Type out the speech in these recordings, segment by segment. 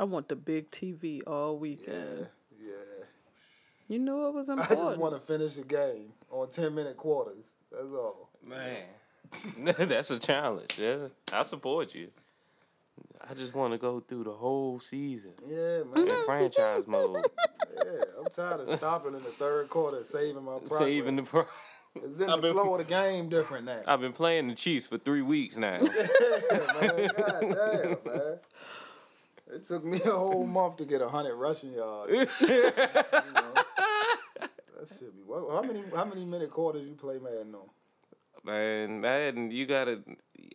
I want the big TV all weekend. Yeah, yeah. You knew it was important. I just want to finish the game on ten minute quarters. That's all. Man, that's a challenge. Yeah, I support you. I just want to go through the whole season Yeah, man. in franchise mode, Yeah, I'm tired of stopping in the third quarter, saving my progress. saving the. Pro- It's then I've the been- flow of the game different now. I've been playing the Chiefs for three weeks now. yeah, man. God damn, man. It took me a whole month to get a hundred rushing yards. you know? That should be. How many how many minute quarters you play Madden on? Man, Madden, you gotta.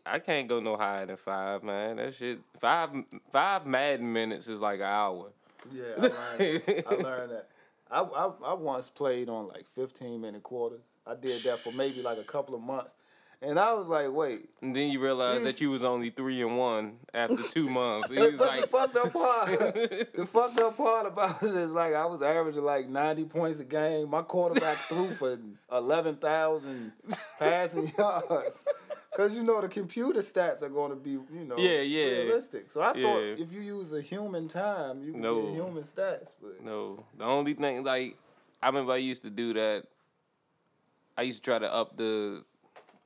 I can't go no higher than five, man. That shit. Five five Madden minutes is like an hour. Yeah, I learned. I learned that. I, I I once played on like fifteen minute quarters. I did that for maybe like a couple of months, and I was like, wait. And then you realize that you was only three and one after two months. He was the fucked up part, the fucked up part about it is like I was averaging like ninety points a game. My quarterback threw for eleven thousand passing yards. Cause you know the computer stats are going to be you know Yeah, yeah. realistic. So I thought Yeah. if you use a human time, you can No. get human stats. But no. The only thing, like, I remember I used to do that. I used to try to up the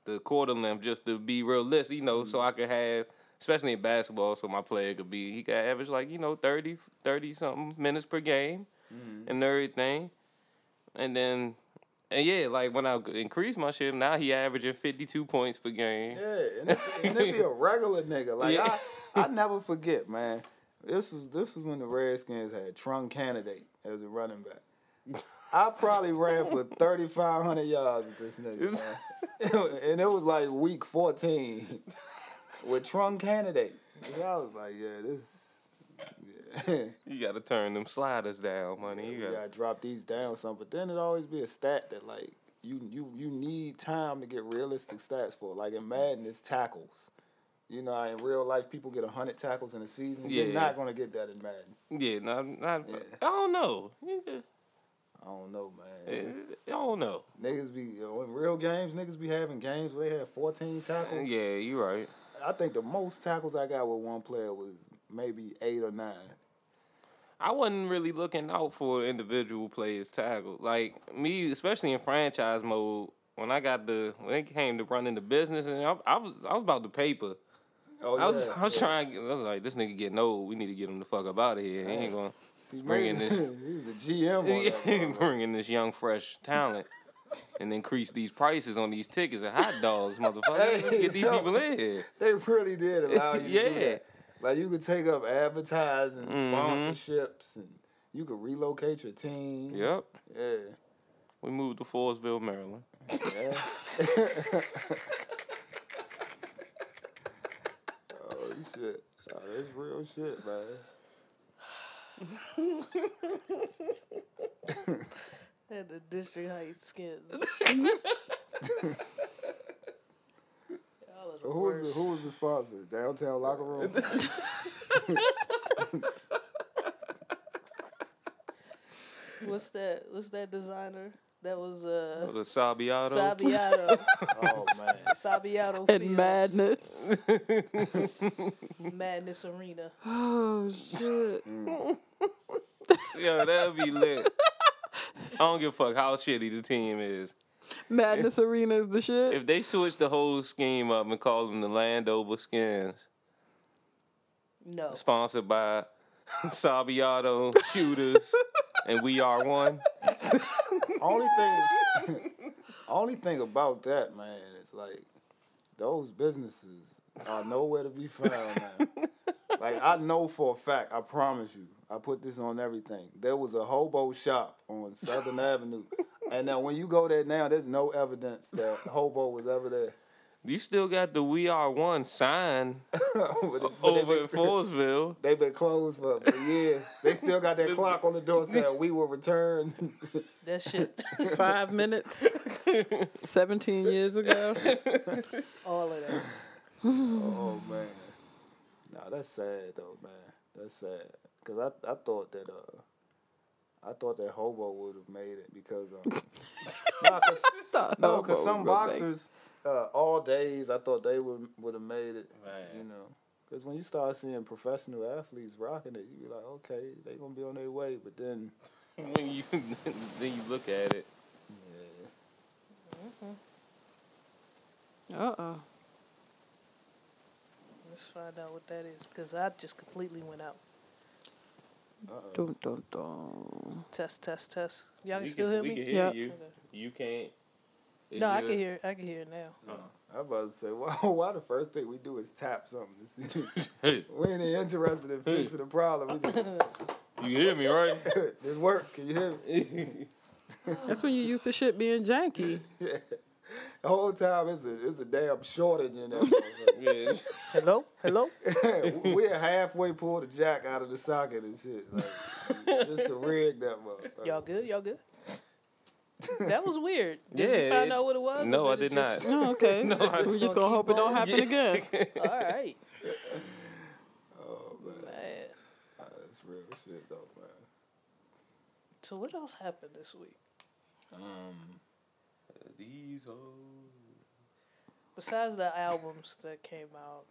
the quarter length just to be realistic, you know, so mm-hmm. I could have, especially in basketball, so my player could be, he could average like, you know, 30, 30 something minutes per game mm-hmm. and everything. And then, and yeah, like when I increased my shit, now he averaging 52 points per game. Yeah, and it, and it be a regular nigga. Like Yeah. I, I never forget, man. This was this was when the Redskins had Trung Canidate as a running back. I probably ran for thirty five hundred yards with this nigga, man. and it was like week fourteen with Trung Canidate. And I was like, yeah, this. Yeah. You got to turn them sliders down, money. You You got gotta drop these down some, but then it always be a stat that like you you you need time to get realistic stats for. Like in Madden, it's tackles. You know, in real life, people get hundred tackles in a season. You're Yeah. not gonna get that in Madden. Yeah, not, not, Yeah. I don't know. You I don't know, man. Eh, eh, I don't know. Niggas be you know, in real games. Niggas be having games where they have fourteen tackles. Yeah, you right. I think the most tackles I got with one player was maybe eight or nine. I wasn't really looking out for individual players tackle. Like me, especially in franchise mode. When I got the when it came to running the business, and I, I was I was about the paper. Oh I was yeah, I was yeah. trying. I was like, this nigga getting old. We need to get him the fuck up out of here. He ain't gonna See, bringing this- he was the GM bringing this young fresh talent. And increase these prices on these tickets and hot dogs, motherfucker. Let's get these people in here. They really did allow you to do Yeah. that. Like you could take up advertising, Mhm. sponsorships, and you could relocate your team. Yep. Yeah. We moved to Forestville, Maryland. yeah. oh shit. Oh, that's real shit, man. And the District Heights skins. Y'all are the Who was the, who was the sponsor? Downtown Locker Room. What's that? What's that designer? That was uh The Sabiato. Sabiato. oh man. Sabiato And madness. Madness Arena. oh shit. Yo, that'd be lit. I don't give a fuck how shitty the team is. Madness Arena is the shit. If they switch the whole scheme up and call them the Landover Skins, No. sponsored by Sabiato Shooters and We Are One. Only thing only thing about that man is like those businesses are nowhere to be found now. like I know for a fact, I promise you, I put this on everything. There was a hobo shop on Southern Avenue. And now when you go there now, there's no evidence that hobo was ever there. You still got the We Are One sign But it- but over they in Forestville. They've been closed for, for years. They still got that clock on the door saying we will return. That shit. Five minutes. Seventeen years ago. All of that. Oh man, nah, that's sad though, man. That's sad. Cause I I thought that uh, I thought that hobo would have made it because um, nah, cause, no, cause some was make boxers uh, all days I thought they would would have made it. Man. You know, Because when you start seeing professional athletes rocking it, you be like, okay, they gonna be on their way. But then, when you then you look at it. yeah, Uh uh Let's find out what that is, cause I just completely went out. uh-oh. Dun, dun, dun. Test, test, test. Y'all can We still hear we me? can hear Yeah. you. Okay. You can't. Is No, I can hear. I can hear it now. I was about to say, well, why the first thing we do is tap something? Hey, we ain't interested in fixing the problem. We just, you hear me, right? this work. Can you hear me? That's when you used to shit being janky. Yeah. The whole time it's a it's a damn shortage in there. yeah. Hello, hello. We're halfway pull the jack out of the socket and shit. Like, just to rig that motherfucker. Y'all good? Y'all good? That was weird. Did Yeah, you find it- out what it was? or No, I it did just- not. Oh, okay. No, I We're just just gonna gonna hope keep it don't on. happen again. All right. Oh man, Man. that's real shit though, man. So what else happened this week Um, These hoes. besides the albums that came out?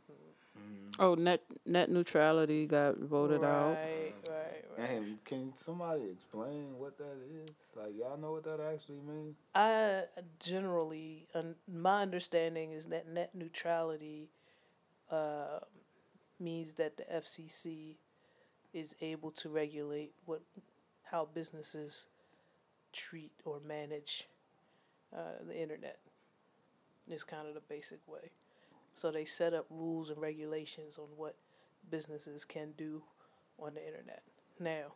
Oh, net net neutrality got voted right, out. Right, right, right. and can somebody explain what that is? Like y'all know what that actually means? I generally, un- my understanding is that net neutrality uh, means that the FCC is able to regulate what how businesses treat or manage uh, the internet. Is kind of the basic way. So they set up rules and regulations on what businesses can do on the internet. Now,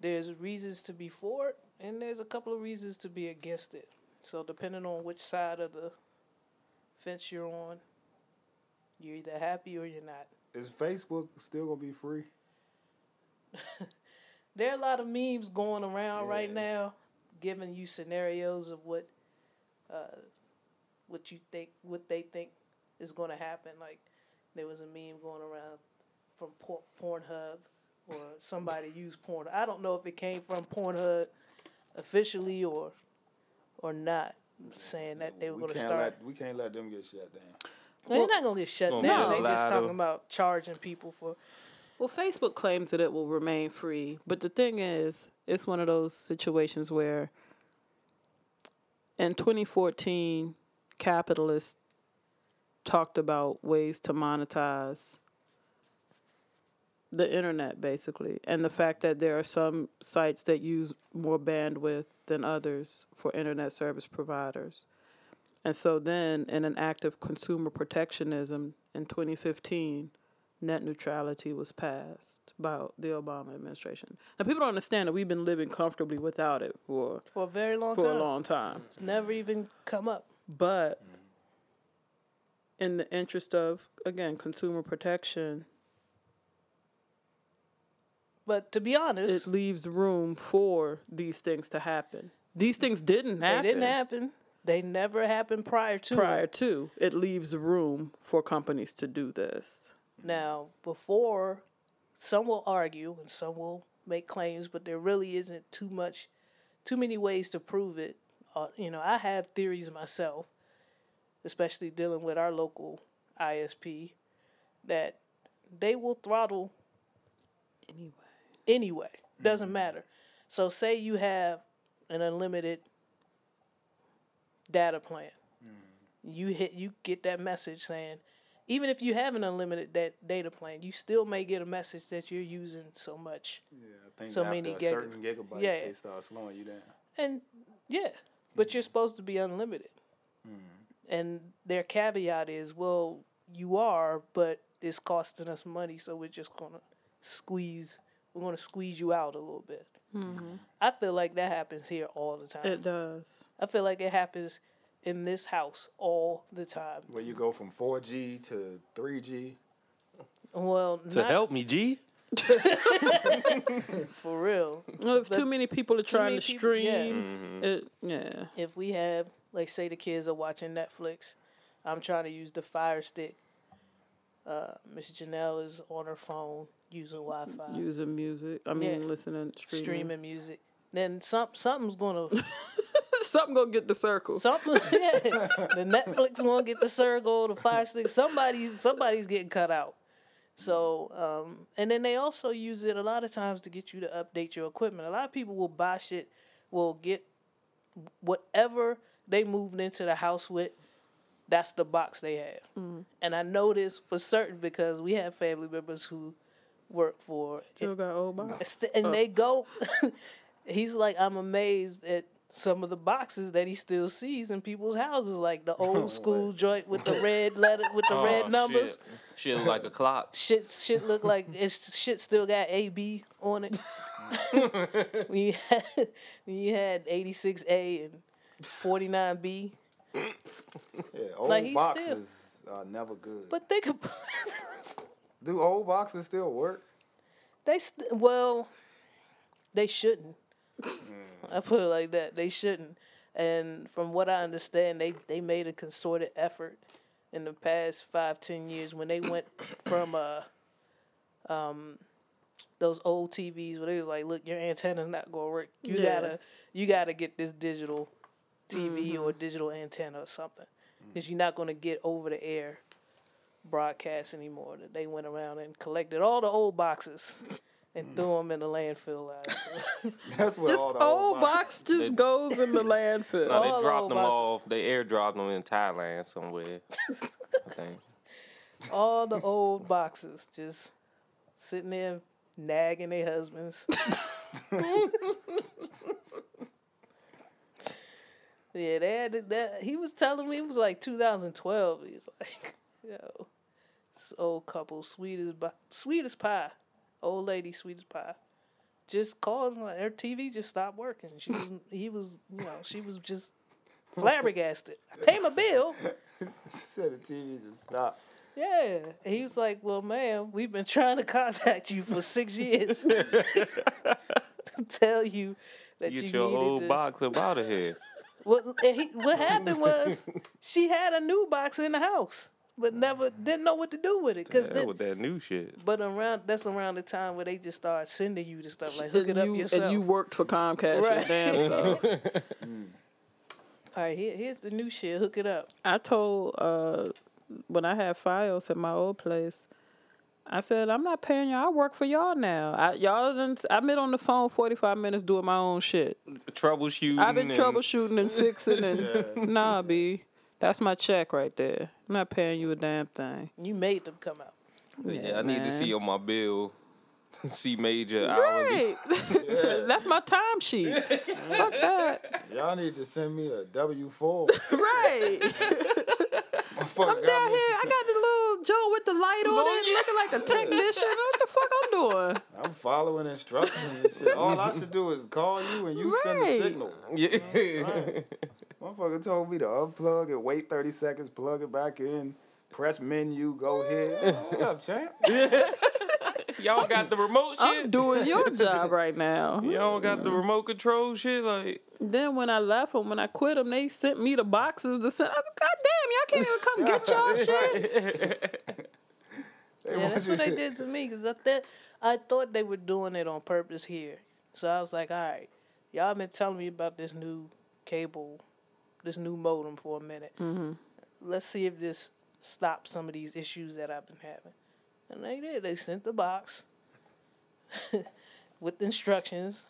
there's reasons to be for it, and there's a couple of reasons to be against it. So depending on which side of the fence you're on, you're either happy or you're not. Is Facebook still gonna be free? There are a lot of memes going around right now, giving you scenarios of what, uh, what you think, what they think is going to happen. Like there was a meme going around from Por- Pornhub, or somebody used porn. I don't know if it came from Pornhub officially or, or not, saying that they were we going to can't start. let we can't let them get shut down. They're not gonna get shut Gonna down. They allowed just to- talking about charging people for. Well, Facebook claims that it will remain free, but the thing is, it's one of those situations where in 2014, capitalists talked about ways to monetize the internet, basically, and the fact that there are some sites that use more bandwidth than others for internet service providers. And so then, in an act of consumer protectionism in 2015, net neutrality was passed by the Obama administration. Now, people don't understand that we've been living comfortably without it for For a very long for time. a long time. It's never even come up. But in the interest of again consumer protection, But to be honest, it leaves room for these things to happen. These things didn't happen. they didn't happen. They never happened prior to. it. prior to. It leaves room for companies to do this. Now, before, some will argue and some will make claims, but there really isn't too much, too many ways to prove it. Uh, you know, I have theories myself, especially dealing with our local ISP, that they will throttle Anyway. anyway. Doesn't matter. So say you have an unlimited data plan. Mm-hmm. You hit you get that message saying even if you have an unlimited da- data plan, you still may get a message that you're using so much. Yeah, I think So after many a gig- certain gigabytes, Yeah. they start slowing you down. And yeah, but you're supposed to be unlimited. Mm-hmm. And their caveat is, well, you are, but it's costing us money, so we're just gonna squeeze. We're gonna squeeze you out a little bit. Mm-hmm. I feel like that happens here all the time. It does. I feel like it happens in this house all the time. Where you go from 4G to 3G. Well, To not help me, G. for real. Well, if But too many people are trying many to people- yeah. stream, mm-hmm. it yeah. If we have, like, say the kids are watching Netflix, I'm trying to use the Fire Stick. Uh, Miss Janelle is on her phone using Wi-Fi, Using music. I mean, Yeah. listening, streaming. streaming music. Then some something's gonna Something gonna get the circle. something. yeah, the Netflix one get the circle, the Fire Stick. Somebody's somebody's getting cut out. So, um, and then they also use it a lot of times to get you to update your equipment. A lot of people will buy shit, will get whatever they moved into the house with, that's the box they have. Mm. And I know this for certain because we have family members who work for Still got old box. St- and they go he's like i'm amazed at some of the boxes that he still sees in people's houses like the old school joint with the red letter with the Oh, red numbers. Shit, shit like a clock. shit shit look like it's shit still got ab on it. When you had when you had 86a and 49b Yeah, old Like, he's still- boxes are never good. but think about Do old boxes still work? They st- well, they shouldn't. I put it like that. They shouldn't. And from what I understand, they they made a concerted effort in the past five ten years when they went from uh um those old TVs where they was like, look, your antenna's not gonna work. You Yeah. gotta you gotta get this digital TV or mm-hmm. digital antenna or something, because you're not gonna get over the air broadcast anymore. That they went around and collected all the old boxes and threw them in the landfill. Out. So, That's what Just all the old box just They- goes in the landfill. No, they the dropped old them boxes. off. They airdropped them in Thailand somewhere. I think. all the old boxes just sitting there nagging their husbands. Yeah, they had that. He was telling me it was like 2012. He's like, yo, this old couple, sweet as bi- sweet as pie, old lady, sweet as pie. Just called like her TV just stopped working. She was, he was, you know, she was just flabbergasted. I pay my bill. She said the TV just stopped. Yeah. And he was like, Well, ma'am, we've been trying to contact you for six years. to Tell you that you Get you your needed whole to. box up out of here. What, he, what happened was she had a new box in the house, but never didn't know what to do with it. Cause Hell then, with that new shit. but around that's around the time where they just start sending you the stuff like hook it and, up you, yourself. and you worked for Comcast Right. your damn self. All right, here, here's the new shit. Hook it up. I told uh, when I had Fios at my old place, I said I'm not paying y'all. I work for y'all now. I, y'all done, I've been on the phone 45 minutes doing my own shit. Troubleshooting. I've been and- troubleshooting and fixing and nah, b. That's my check right there. I'm not paying you a damn thing. You made them come out. Yeah, I need to see on my bill. C major hourly. Right. That's my time sheet. Fuck that. Y'all need to send me a W four. Right. I'm I'm down here. I got the little Joe with the light on it, looking like a technician. What the fuck I'm doing? I'm following instructions and shit. All I should do is call you and you send the signal. Yeah. Motherfucker told me to unplug it, wait 30 seconds, plug it back in, press menu, go here. What up, champ? Y'all got the remote I'm shit? doing your job right now. Y'all got the remote control shit? Like, Then when I left them, when I quit them, they sent me the boxes to send. I said, God damn, y'all can't even come get y'all shit. Yeah, that's what they did to me because I, th- I thought they were doing it on purpose here. So I was like, all right, y'all been telling me about this new cable, this new modem for a minute. Mm-hmm. Let's see if this stops some of these issues that I've been having. And they did. They sent the box with instructions.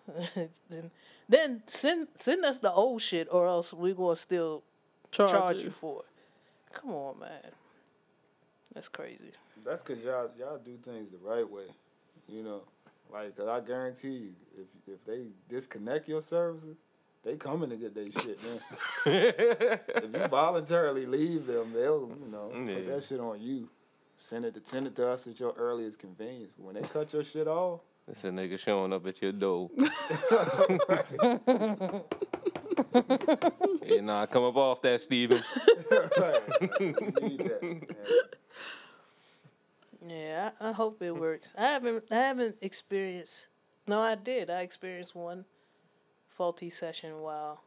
then, then send send us the old shit, or else we're gonna still Charge, charge you. you for it. Come on, man. That's crazy. That's because y'all, y'all do things the right way. You know, like, 'cause I guarantee you, if, if they disconnect your services, they coming to get their shit, man. if you voluntarily leave them, they'll, you know, put that shit on you. Send it, to, send it to us at your earliest convenience. But when they cut your shit off, it's a nigga showing up at your door. yeah, nah, come up off that, Steven. right, need that. Yeah. Yeah, I, I hope it works. I haven't I haven't experienced. No, I did. I experienced one faulty session while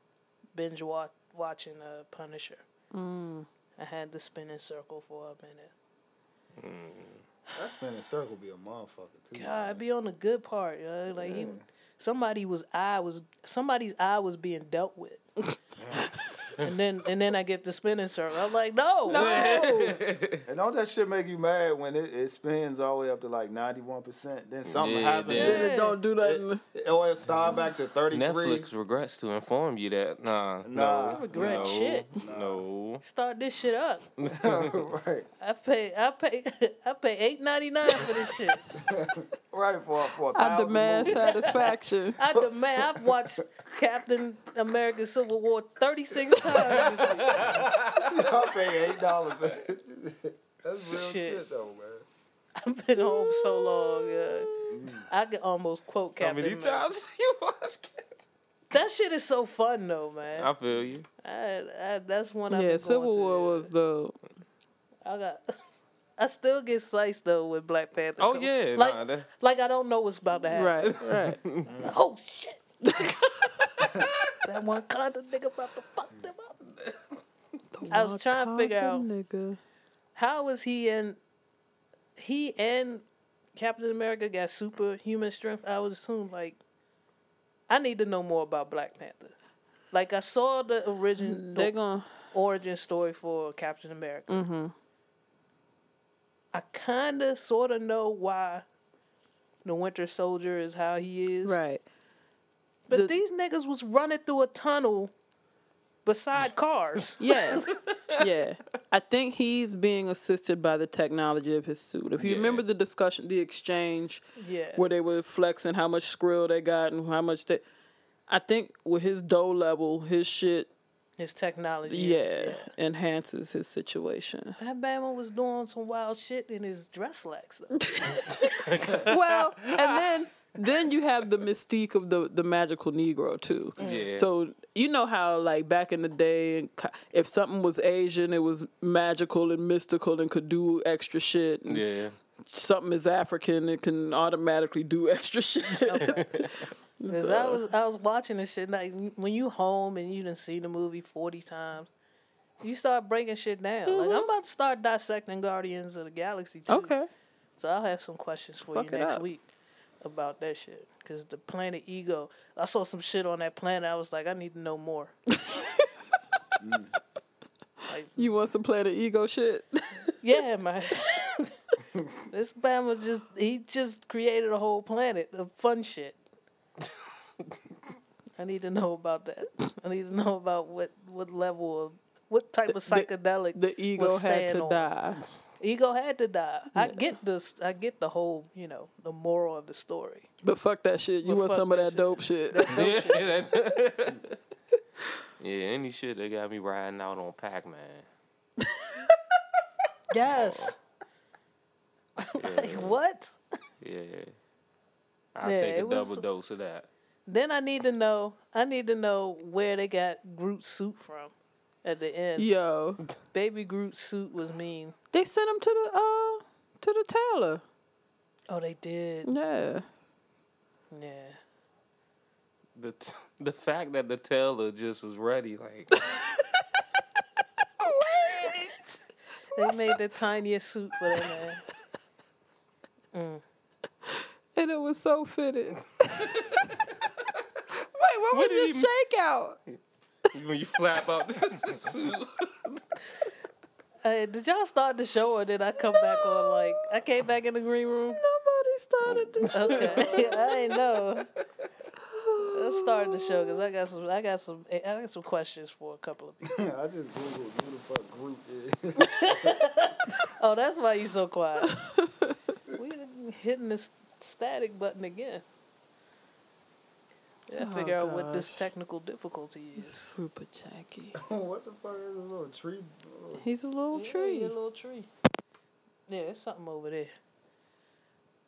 binge wa- watching uh, Punisher. I had the spinning circle for a minute. That spinning circle be a motherfucker, too. God, I'd be on the good part. yo. Like he, somebody was eye was somebody's eye was being dealt with. and then and then I get the spinning circle. I'm like, no, no. And don't that shit make you mad when it, it spins all the way up to like ninety one percent? Then something Yeah, happens. then- Then it don't do nothing. Or it oh, start back to thirty three. Netflix regrets to inform you that nah, Nah. no, regret no, shit. No, start this shit up. right, I pay, I pay, I pay eight ninety nine for this shit. Right for for a I thousand demand movies. satisfaction. I demand. I've watched Captain America: Civil War thirty six times. This week. I pay eight dollars. That's real Shit. shit. though, man. I've been home so long. Yeah. I can almost quote Captain. how Captain. many America. times you watched it? That shit is so fun though, man. I feel you. I, I, that's one. I've Yeah, been Civil going War yeah. was the I got. I still get sliced though with Black Panther. Oh come- yeah, like nah, that, like I don't know what's about to happen. right, right. Oh shit! that one Wakanda nigga about to fuck them up. I was trying to figure out- Nigga. How was he and he and Captain America got superhuman strength? I would assume like I need to know more about Black Panther. Like I saw the origin They the gonna origin story for Captain America. Mm-hmm. I kinda sorta know why the Winter Soldier is how he is. right. But The- these niggas was running through a tunnel beside cars. Yes. yeah. I think he's being assisted by the technology of his suit. If you Yeah. remember the discussion, the exchange Yeah. where they were flexing how much skrill they got and how much they. I think with his dough level, his shit, His technology. yeah, is, yeah. enhances his situation. That Batman was doing some wild shit in his dress slacks though. well, and then then you have the mystique of the the magical Negro too. Yeah. So you know how like back in the day, if something was Asian, it was magical and mystical and could do extra shit. And yeah. Something is African, it can automatically do extra shit. Cause I was I was watching this shit like when you home and you didn't see the movie forty times, you start breaking shit down. Like I'm mm-hmm. about to start dissecting Guardians of the Galaxy too. okay. So I'll have some questions for Fuck you next up. week about that shit. Cause the planet Ego, I saw some shit on that planet. I was like, I need to know more. Mm. Like, You want some Planet Ego shit? yeah, man. this Bama just he just created a whole planet of fun shit. I need to know about that. I need to know about what what level of what type of psychedelic The ego had to on. die. ego had to die. I get this. I get the whole you know the moral of the story. But fuck that shit. You But want fuck some of that that dope shit. yeah, that- yeah, any shit that got me riding out on Pac Man. Yes. Oh. like what? Yeah. I'll Yeah, take a it was- double dose of that. Then I need to know. I need to know where they got Groot's suit from. At the end, Yo, baby Groot's suit was mean. they sent him to the uh to the tailor. Oh, they did. Yeah. Yeah. The t- the fact that the tailor just was ready, like They made the tiniest suit for that man. And it was so fitted. Wait, what was your shakeout? when you flap up. the suit. Hey, did y'all start the show or did I come back on like I came back in the green room? Nobody started this. Okay, I didn't know. Let's start the show because I got some. I got some. I got some questions for a couple of people. I just googled who the fuck Groot is. Oh, that's why you so quiet. we done hitting this static button again. Yeah, Oh, figure out what this technical difficulty is. He's Super Jackie. what the fuck is a little tree? He's a little Yeah, tree. your little tree. Yeah, there's something over there.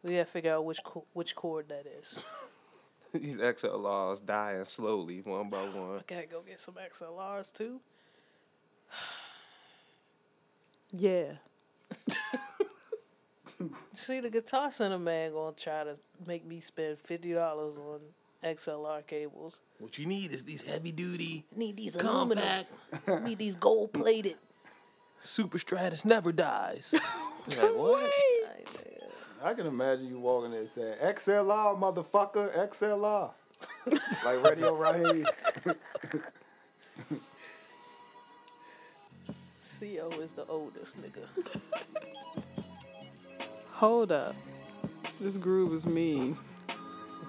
We gotta figure out which co- which chord that is. These XLRs dying slowly, one by one. I gotta go get some XLRs too. Yeah. See, the Guitar Center man gonna try to make me spend fifty dollars on XLR cables. What you need is these heavy duty I need these aluminum. Need these gold plated. Super Stratus never dies. like what? I can imagine you walking there saying XLR, motherfucker, XLR. like Radio Raheem. Co is the oldest nigga. Hold up. This groove is mean.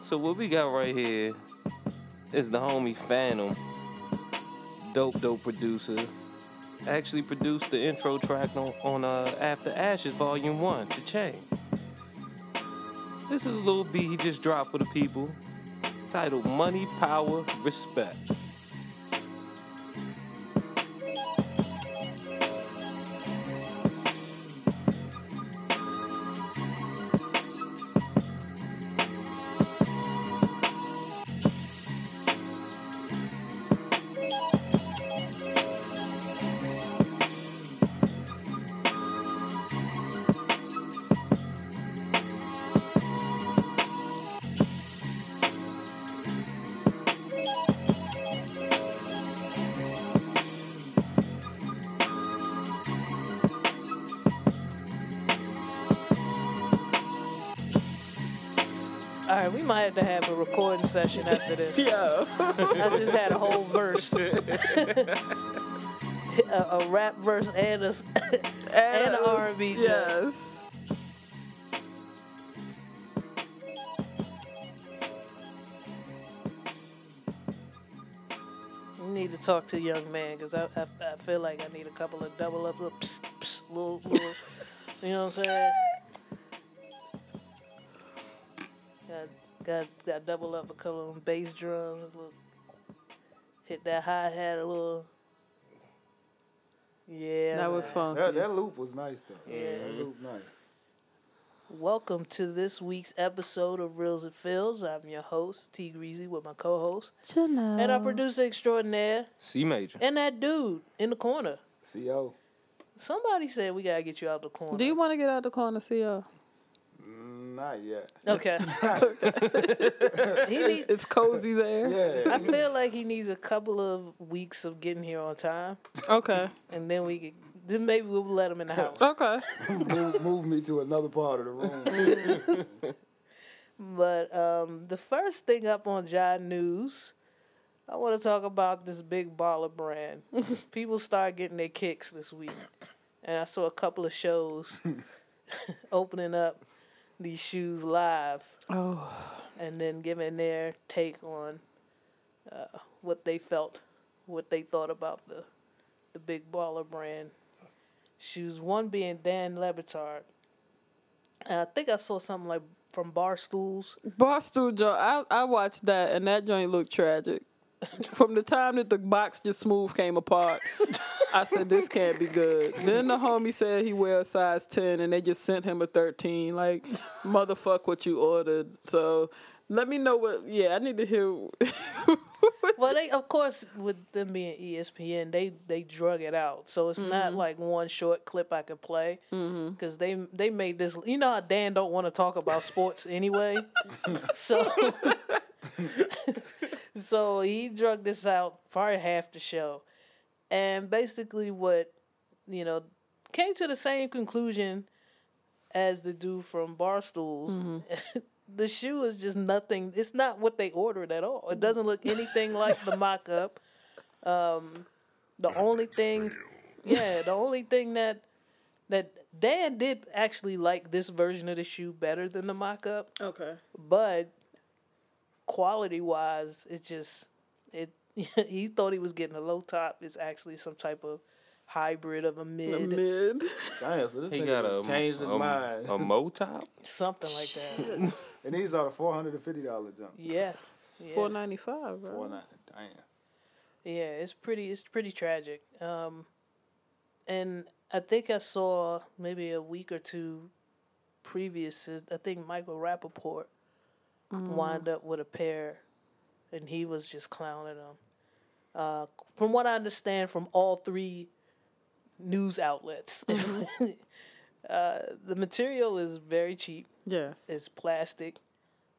So what we got right here is the homie Phantom, dope dope producer. Actually produced the intro track on, on uh, After Ashes Volume One, to Chain. This is a little beat he just dropped for the people, titled "Money, Power, Respect." Recording session after this. Yo. I just had a whole verse, a, a rap verse and a and an R&B. Yes. We need to talk to a young man because I, I I feel like I need a couple of double up, little, psst, psst, little, little you know what I'm saying? Got got got double up a couple of bass drums, a little, hit that hi hat a little. Yeah, That was man. fun. That, that loop was nice though. Yeah. That loop nice. Welcome to this week's episode of Reels and Fills. I'm your host T Greasy with my co-host and our producer extraordinaire C major. and that dude in the corner. Co. Somebody said we gotta get you out the corner. Do you want to get out the corner, CO? Not yet. Okay. he need, It's cozy there. Yeah. I feel like he needs a couple of weeks of getting here on time, Okay. and then we could. Then maybe we'll let him in the house. Okay. move, move me to another part of the room. But um, the first thing up on John News, I want to talk about this big baller brand. People start getting their kicks this week, and I saw a couple of shows opening up these shoes live. Oh. and then giving their take on uh, what they felt, what they thought about the the big baller brand shoes. One being Dan Le Batard. And I think I saw something like from Barstools. Barstool joint. I, I watched that and that joint looked tragic. From the time that the box just smooth came apart, I said this can't be good. Then the homie said he wear a size ten and they just sent him a thirteen. Like, motherfuck what you ordered. So let me know what yeah, I need to hear Well, they of course with them being ESPN, they they drug it out, so it's not mm-hmm. like one short clip I could play mm-hmm. because they they made this. You know how Dan don't want to talk about sports anyway, so so he drug this out probably half the show, and basically what you know came to the same conclusion as the dude from Barstools. the shoe is just nothing. It's not what they ordered at all. It doesn't look anything like the mock up. Um, the only thing, yeah, the only thing that that Dan did actually like this version of the shoe better than the mock up, Okay. but quality wise, it just it. he thought he was getting a low top. It's actually some type of hybrid of a mid, A Mid. Damn, so this He nigga got just a changed his a, mind. a mo top. something like that. and these are the four hundred and fifty dollar jump. Yeah. Yeah. Four ninety five, Four bro. nine. Damn. Yeah, it's pretty. It's pretty tragic. Um, and I think I saw maybe a week or two previous. I think Michael Rappaport wound up with a pair, and he was just clowning them. Uh, from what I understand, from all three news outlets, uh, the material is very cheap. Yes. It's plastic.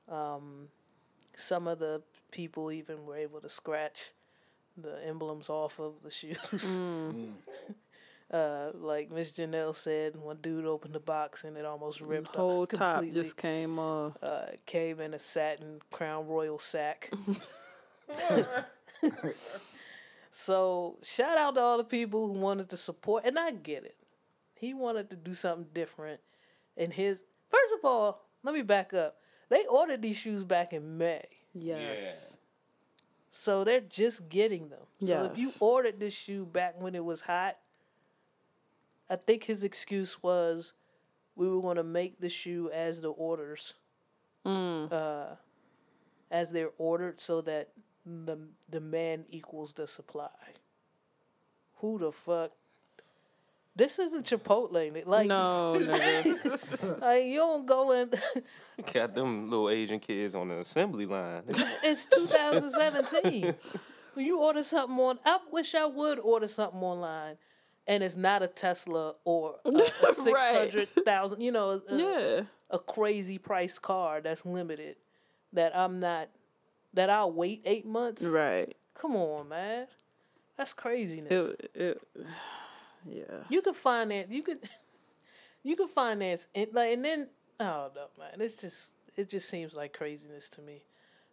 Um, some of the people even were able to scratch the emblems off of the shoes. uh, like Miss Janelle said, one dude opened the box and it almost ripped the whole up top just came off. uh, came in a satin Crown Royal sack. So shout out to all the people who wanted to support, and I get it. He wanted to do something different, and his first of all, let me back up. They ordered these shoes back in May, Yes. so they're just getting them. So if you ordered this shoe back when it was hot, I think his excuse was we were going to make the shoe as the orders, uh, as they're ordered, so that the demand equals the supply. Who the fuck? This isn't Chipotle. Like, No, nigga. like you don't go in. Got them little Asian kids on the assembly line. it's 2017. when you order something on, I wish I would order something online, and it's not a Tesla or a, a six hundred thousand. You know, a, yeah. a crazy price car that's limited. That I'm not. That I'll wait eight months. Right. Come on, man. That's craziness. It, it, yeah. you can finance. You can. You can finance and like, and then oh no, man. It's just it just seems like craziness to me.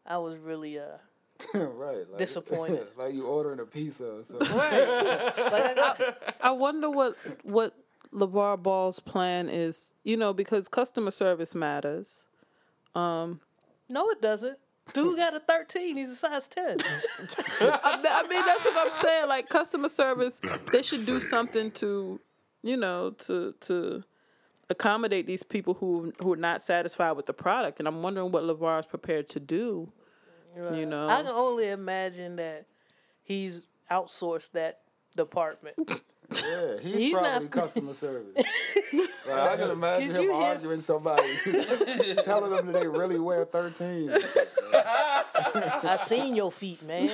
I was really uh right. Like, Disappointed. like you ordering a pizza or something. like I I wonder what what LaVar Ball's plan is, you know, because customer service matters. Um, no, it doesn't. Dude got a thirteen. He's a size ten. I, I mean, that's what I'm saying. Like customer service, they should do something to, you know, to to accommodate these people who who are not satisfied with the product. And I'm wondering what LaVar is prepared to do. You know, I can only imagine that he's outsourced that department. Yeah, he's, He's probably not- customer service. like, I can imagine Could him you hear- arguing somebody, telling them that they really wear 13. I seen your feet, man.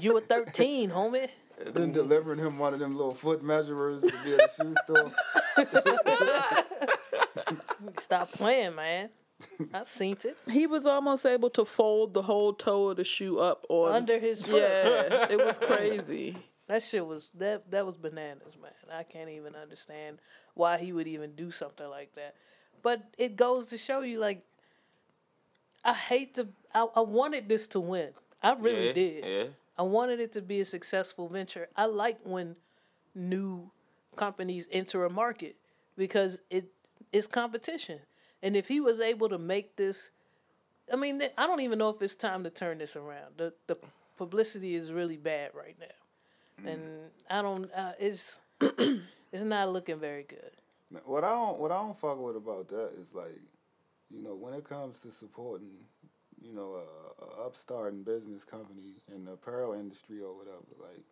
You a thirteen, homie. And then delivering him one of them little foot measurers to be at the shoe store. Stop playing, man. I seen it he was almost able to fold the whole toe of the shoe up on under his foot. Yeah, it was crazy. That shit was that that was bananas, man. I can't even understand why he would even do something like that. But it goes to show you, like, I hate to. I, I wanted this to win. I really yeah, did. Yeah. I wanted it to be a successful venture. I like when new companies enter a market because it is competition. And if he was able to make this, I mean, I don't even know if it's time to turn this around. The the publicity is really bad right now, and I don't. Uh, it's it's not looking very good. What I don't what I don't fuck with about that is like, you know, when it comes to supporting, you know, a, a upstarting business company in the apparel industry or whatever, like,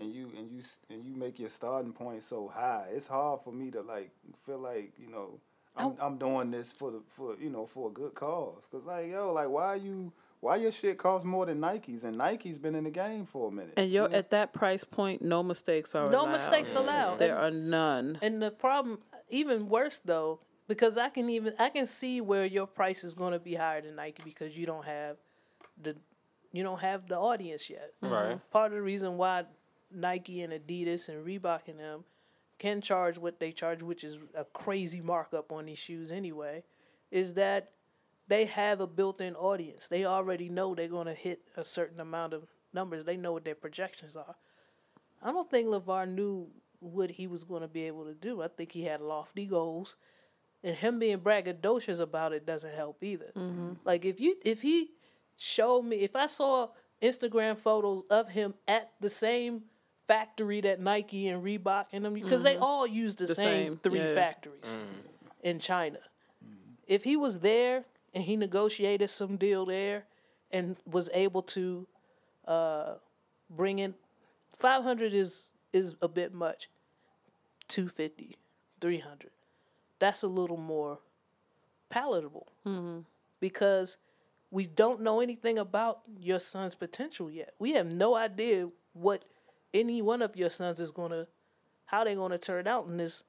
and you and you and you make your starting point so high, it's hard for me to like feel like you know. I'm, I'm doing this for the for you know for a good cause cause like yo like why are you why your shit costs more than Nike's and Nike's been in the game for a minute And you're you know? at that price point, no mistakes are No allowed. mistakes allowed. There are none. And the problem, even worse though, because I can even I can see where your price is going to be higher than Nike because you don't have the you don't have the audience yet. Mm-hmm. Right. Part of the reason why Nike and Adidas and Reebok and them can charge what they charge, which is a crazy markup on these shoes anyway, is that they have a built-in audience. They already know they're going to hit a certain amount of numbers. They know what their projections are. I don't think LaVar knew what he was going to be able to do. I think he had lofty goals, and him being braggadocious about it doesn't help either. Mm-hmm. Like if you if he showed me if I saw Instagram photos of him at the same factory that Nike and Reebok and them because they mm-hmm. all use the, The same, same, three yeah. factories mm. in China. Mm. If he was there and he negotiated some deal there and was able to uh, bring in 500 is is a bit much. 250 300 that's a little more palatable. Because we don't know anything about your son's potential yet. We have no idea what any one of your sons is going to how they're going to turn out in this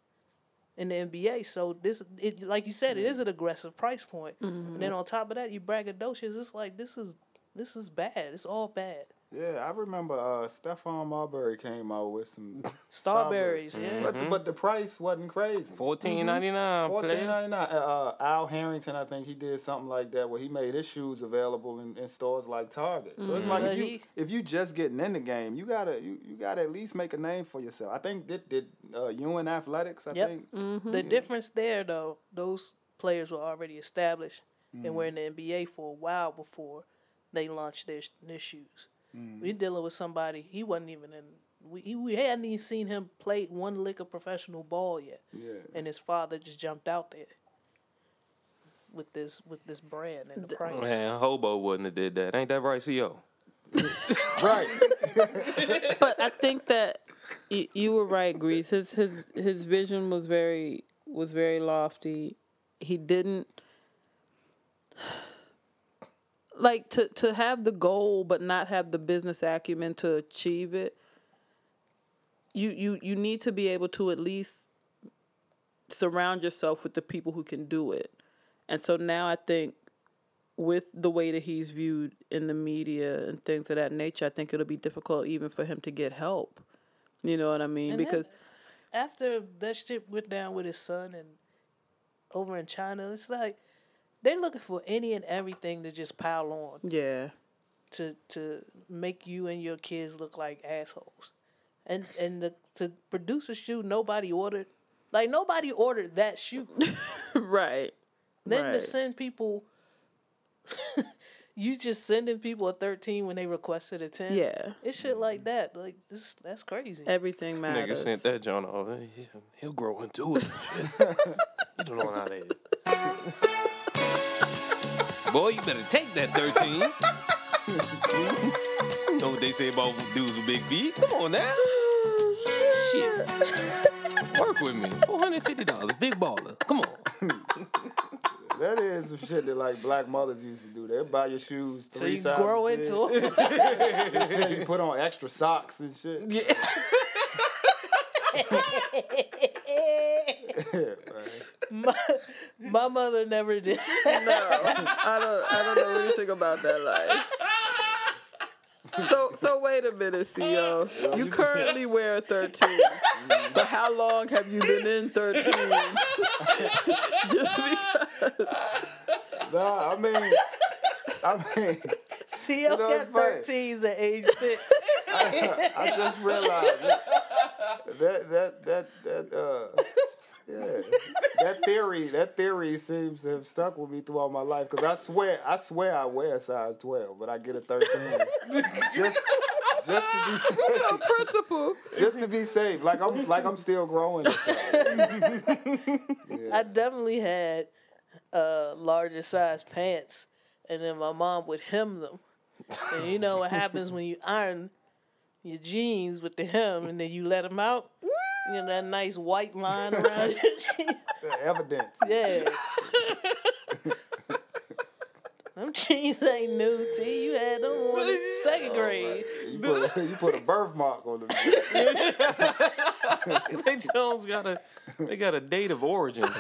in the NBA. So this, it, like you said, it is an aggressive price point. And then mm-hmm. on top of that, you braggadocious. It's like this is this is bad. It's all bad. Yeah, I remember uh, Stephon Marbury came out with some Starburys, yeah. But, but the price wasn't crazy. Fourteen ninety nine. Fourteen ninety nine. Uh, Al Harrington, I think he did something like that where he made his shoes available in, in stores like Target. So it's like if you he- if you just getting in the game, you gotta you, you gotta at least make a name for yourself. I think did did uh, UN Athletics. I Yep. think The difference there, though, those players were already established and were in the NBA for a while before they launched their their shoes. Mm. We dealing with somebody he wasn't even in. We he, we hadn't even seen him play one lick of professional ball yet, yeah. and his father just jumped out there with this with this brand and the price. Man, Hobo wouldn't have did that. Ain't that right, CEO? Right. but I think that y- you were right, Grease. His his his vision was very was very lofty. He didn't like to to have the goal but not have the business acumen to achieve it. You you you need to be able to at least surround yourself with the people who can do it. And so now I think with the way that he's viewed in the media and things of that nature, I think it'll be difficult even for him to get help. You know what I mean? And because after that shit went down with his son and over in China, it's like they're looking for any and everything to just pile on yeah, to to make you and your kids look like assholes. And and the to produce a shoe nobody ordered like nobody ordered that shoe. right. then to send people you just sending people a thirteen when they requested a ten. Yeah. It's shit like that. Like this that's crazy. Everything matters. Nigga matters. sent that John over. He- He'll grow into it. and you don't know how that is. Boy, you better take that 13. you know what they say about dudes with big feet? Come on now. Shit. Work with me. $450. Big baller. Come on. That is some shit that like black mothers used to do. They'd buy your shoes so three you sizes grow big. into it. Tell you put on extra socks and shit. Yeah. My, my mother never did. No, I don't. I don't know anything about that life. So so wait a minute, CEO. You currently wear thirteen, but how long have you been in thirteens? Just because. Nah, I mean, I mean, See, know, got it's funny. 13s at age six. I just realized that that that that, that uh. Yeah, that theory, that theory seems to have stuck with me throughout my life. Cause I swear, I swear I wear a size twelve, but I get a thirteen. just, just to be safe. Principle. Just to be safe. Like I'm, like I'm still growing. I definitely had uh, larger size pants, and then my mom would hem them. And you know what happens when you iron your jeans with the hem, and then you let them out. You know that nice white line around your jeans. The evidence. Yeah. them jeans ain't new, T. You had them on in oh, second grade. You put, you put a birthmark on them. they Jones got a they got a date of origin.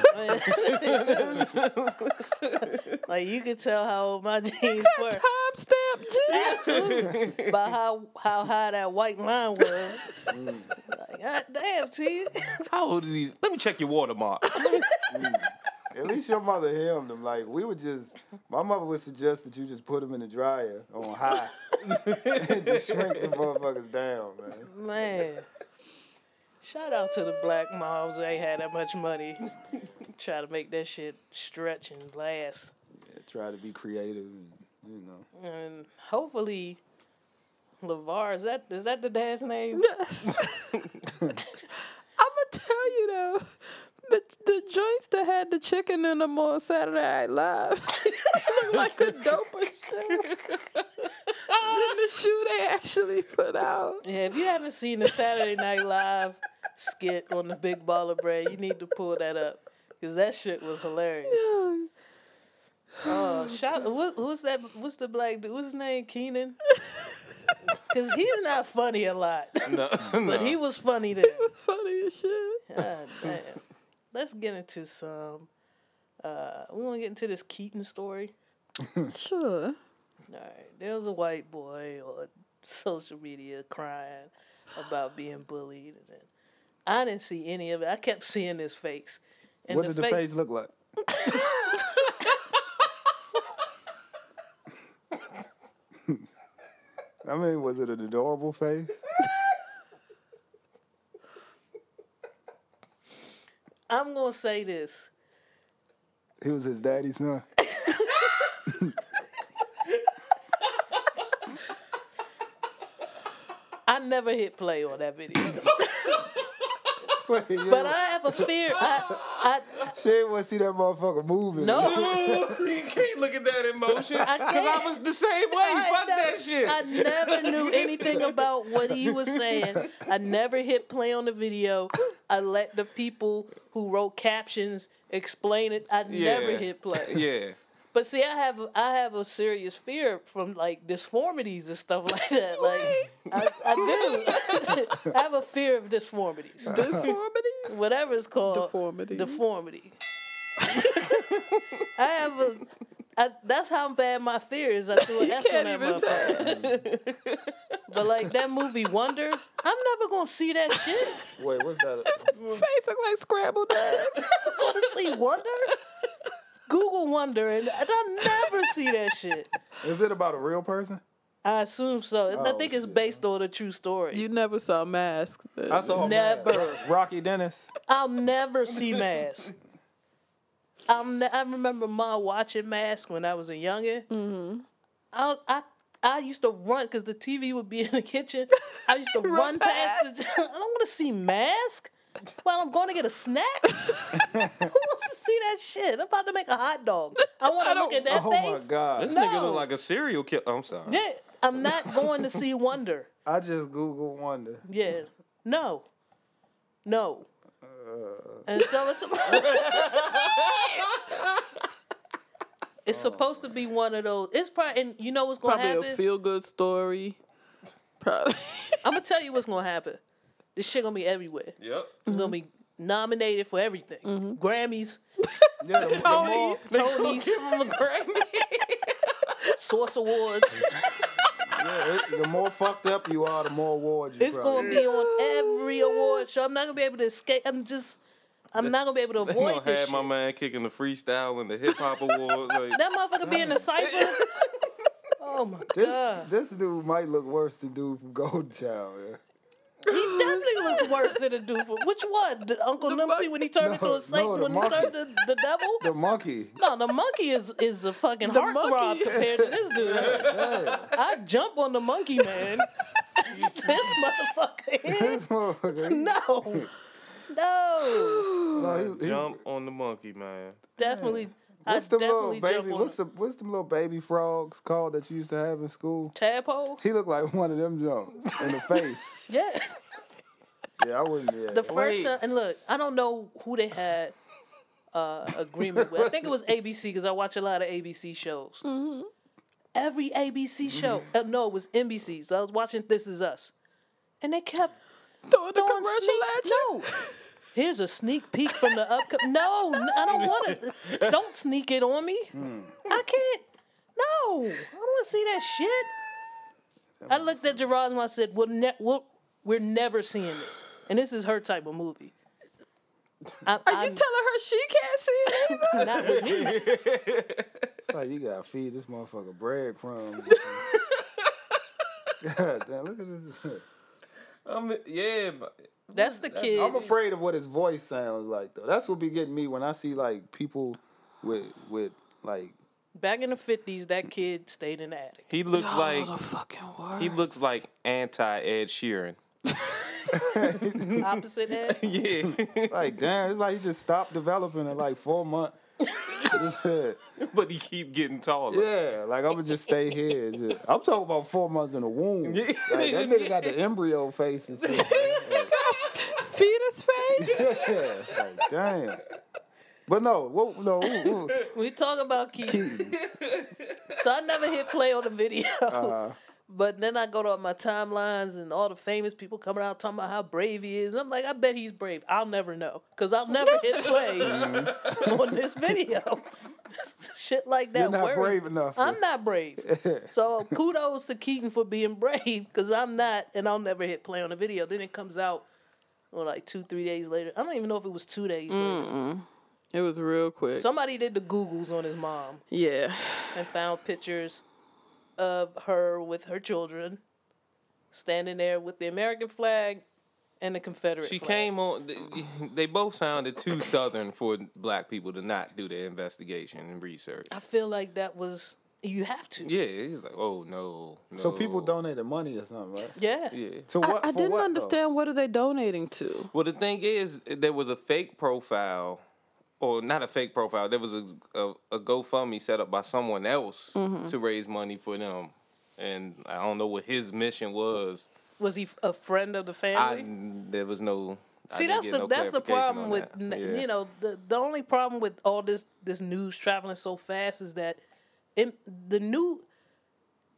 Like you could tell how old my jeans were. Timestamp jeans. by how how high that white line was. like, God damn, T. How old is these? Let me check your watermark. At least your mother hemmed them. Like we would just, my mother would suggest that you just put them in the dryer on high and just shrink the motherfuckers down, man. Man. Shout out to the black moms They ain't had that much money. Try to make that shit stretch and last. Yeah, try to be creative, and, you know. And hopefully LaVar, is that is that the dad's name? Yes. I'm gonna tell you though, the the joints that had the chicken in them on Saturday Night Live look like a doper shoe than the shoe they actually put out. Yeah, if you haven't seen the Saturday Night Live skit on the Big Baller Bread, you need to pull that up. Cause that shit was hilarious. Oh, shout! What, who's that? What's the black dude? What's his name? Kenan. Cause he's not funny a lot, No, but he was funny then. Funny as shit. God damn. Let's get into some. Uh, we want to get into this Keaton story. Sure. All right, there was a white boy on social media crying about being bullied. And then I didn't see any of it. I kept seeing his face. And what did the fa- face look like? I mean, was it an adorable face? I'm gonna say this. He was his daddy's son. I never hit play on that video. Wait, yeah, but I have a fear. I, I she didn't want to see that motherfucker moving. no. you can't look at that emotion. I Cause I can't. was the same way. I Fuck never- that shit. I never knew anything about what he was saying. I never hit play on the video. I let the people who wrote captions explain it. I never hit play. yeah. But see, I have I have a serious fear from like disformities and stuff like that. Like I, I do. I have a fear of disformities. Disformities? Whatever it's called. Deformity. Deformity. I have a. I, that's how bad my fear is. I threw an S on Can't that even say motherfucker. But like that movie Wonder, I'm never gonna see that shit. Wait, what's that? Face look like scrambled eggs. I'm gonna see Wonder. Google Wonder, and I'll never see that shit. Is it about a real person? I assume so. I Oh, think it's shit. based on a true story. You never saw Mask. I saw Never. Rocky Dennis. I'll never see Mask. I'll ne- I remember mom watching Mask when I was a youngin. Mm-hmm. I, I I used to run because the TV would be in the kitchen. I used to run, past. The, I don't want to see Mask while I'm going to get a snack. Who wants to see that shit? I'm about to make a hot dog. I want to look at that face. Oh my god! This nigga look like a serial killer. I'm sorry. Yeah, I'm not going to see Wonder. I just Googled Wonder. Yeah. No. No. Uh. And so it's It's supposed to be one of those. It's probably and you know what's gonna happen? Probably a feel good story. Probably. I'm gonna tell you what's gonna happen. This shit gonna be everywhere. Yep. It's gonna be nominated for everything. Mm-hmm. Grammys, Yeah, the, the more, Tony's. Tonys, Give him a Grammy. Source Awards. yeah, it- the more fucked up you are, the more awards you It's probably gonna be on every award show. I'm not gonna be able to escape. I'm just. I'm not gonna be able to They gonna avoid this have shit. my man kicking the freestyle and the hip hop awards. Like, That motherfucker be in the cipher. Oh my This god. this dude might look worse than dude from Golden Child. Yeah. He definitely looks worse than a dude. Which one? The Uncle Numsy when he turned into a Satan no, the when he monkey. turned the, the devil? The monkey. No, the monkey is is a fucking The heartthrob monkey. compared to this dude. Yeah. I jump on the monkey man. this motherfucker is This motherfucker. no, no. no, he- he- jump on the monkey, man. Definitely, What's I them little baby? What's the what's them little baby frogs called that you used to have in school? tadpole. He looked like one of them jumps in the face. Yeah, Yeah, I wouldn't. Yeah. the first Wait. time, and look, I don't know who they had uh, agreement with. I think it was ABC because I watch a lot of ABC shows. Every ABC show, uh, no, it was NBC. So I was watching This Is Us, and they kept Throwing the throwing commercial sneak- at you. No. Here's a sneak peek from the upcoming. No, I don't want it. Don't sneak it on me. I can't. No, I don't want to see that shit. I looked at Gerard and I said, "We'll ne- we'll, we're never seeing this." And this is her type of movie. I, Are you I'm- telling her she can't see it either? not with me. It's like you gotta feed this motherfucker breadcrumbs. God damn, look at this. Um, yeah, but That's the kid. I'm afraid of what his voice sounds like though. That's what be getting me when I see like people with with like Back in the fifties, that kid stayed in the attic. he looks Oh, like the fucking worst. he looks like anti Ed Sheeran. Opposite head. Yeah, like damn, it's like he just stopped developing in like four months. But he keep getting taller. Yeah, like I'm gonna just stay here. Just- I'm talking about four months in the womb. Like that nigga got the embryo face and shit. Fetus face. yeah, like damn. But no, what, no, ooh, ooh, We talk about Keith. Keaton. So I never hit play on the video. Uh-huh. But then I go to my timelines and all the famous people coming out talking about how brave he is. And I'm like, I bet he's brave. I'll never know. Because I'll never hit play Mm-hmm. on this video. shit like that. You're not worry. brave enough. I'm not brave. so kudos to Keaton for being brave because I'm not, and I'll never hit play on the video. Then it comes out, well, like two, three days later. I don't even know if it was two days later. It was real quick. Somebody did the Googles on his mom yeah. and found pictures of her with her children standing there with the American flag and the Confederate She flag. came on. They both sounded too southern for black people to not do their investigation and research. I feel like that was you have to. Yeah, he's like, oh no, no. so people donated money or something, right? Yeah. Yeah. So I, what? I for didn't what, though? understand what are they donating to? Well, the thing is, there was a fake profile, or not a fake profile. There was a a, a GoFundMe set up by someone else Mm-hmm. to raise money for them, and I don't know what his mission was. Was he a friend of the I family? there was no. See, that's the no that's the problem with that. Yeah. you know the the only problem with all this this news traveling so fast is that it, the new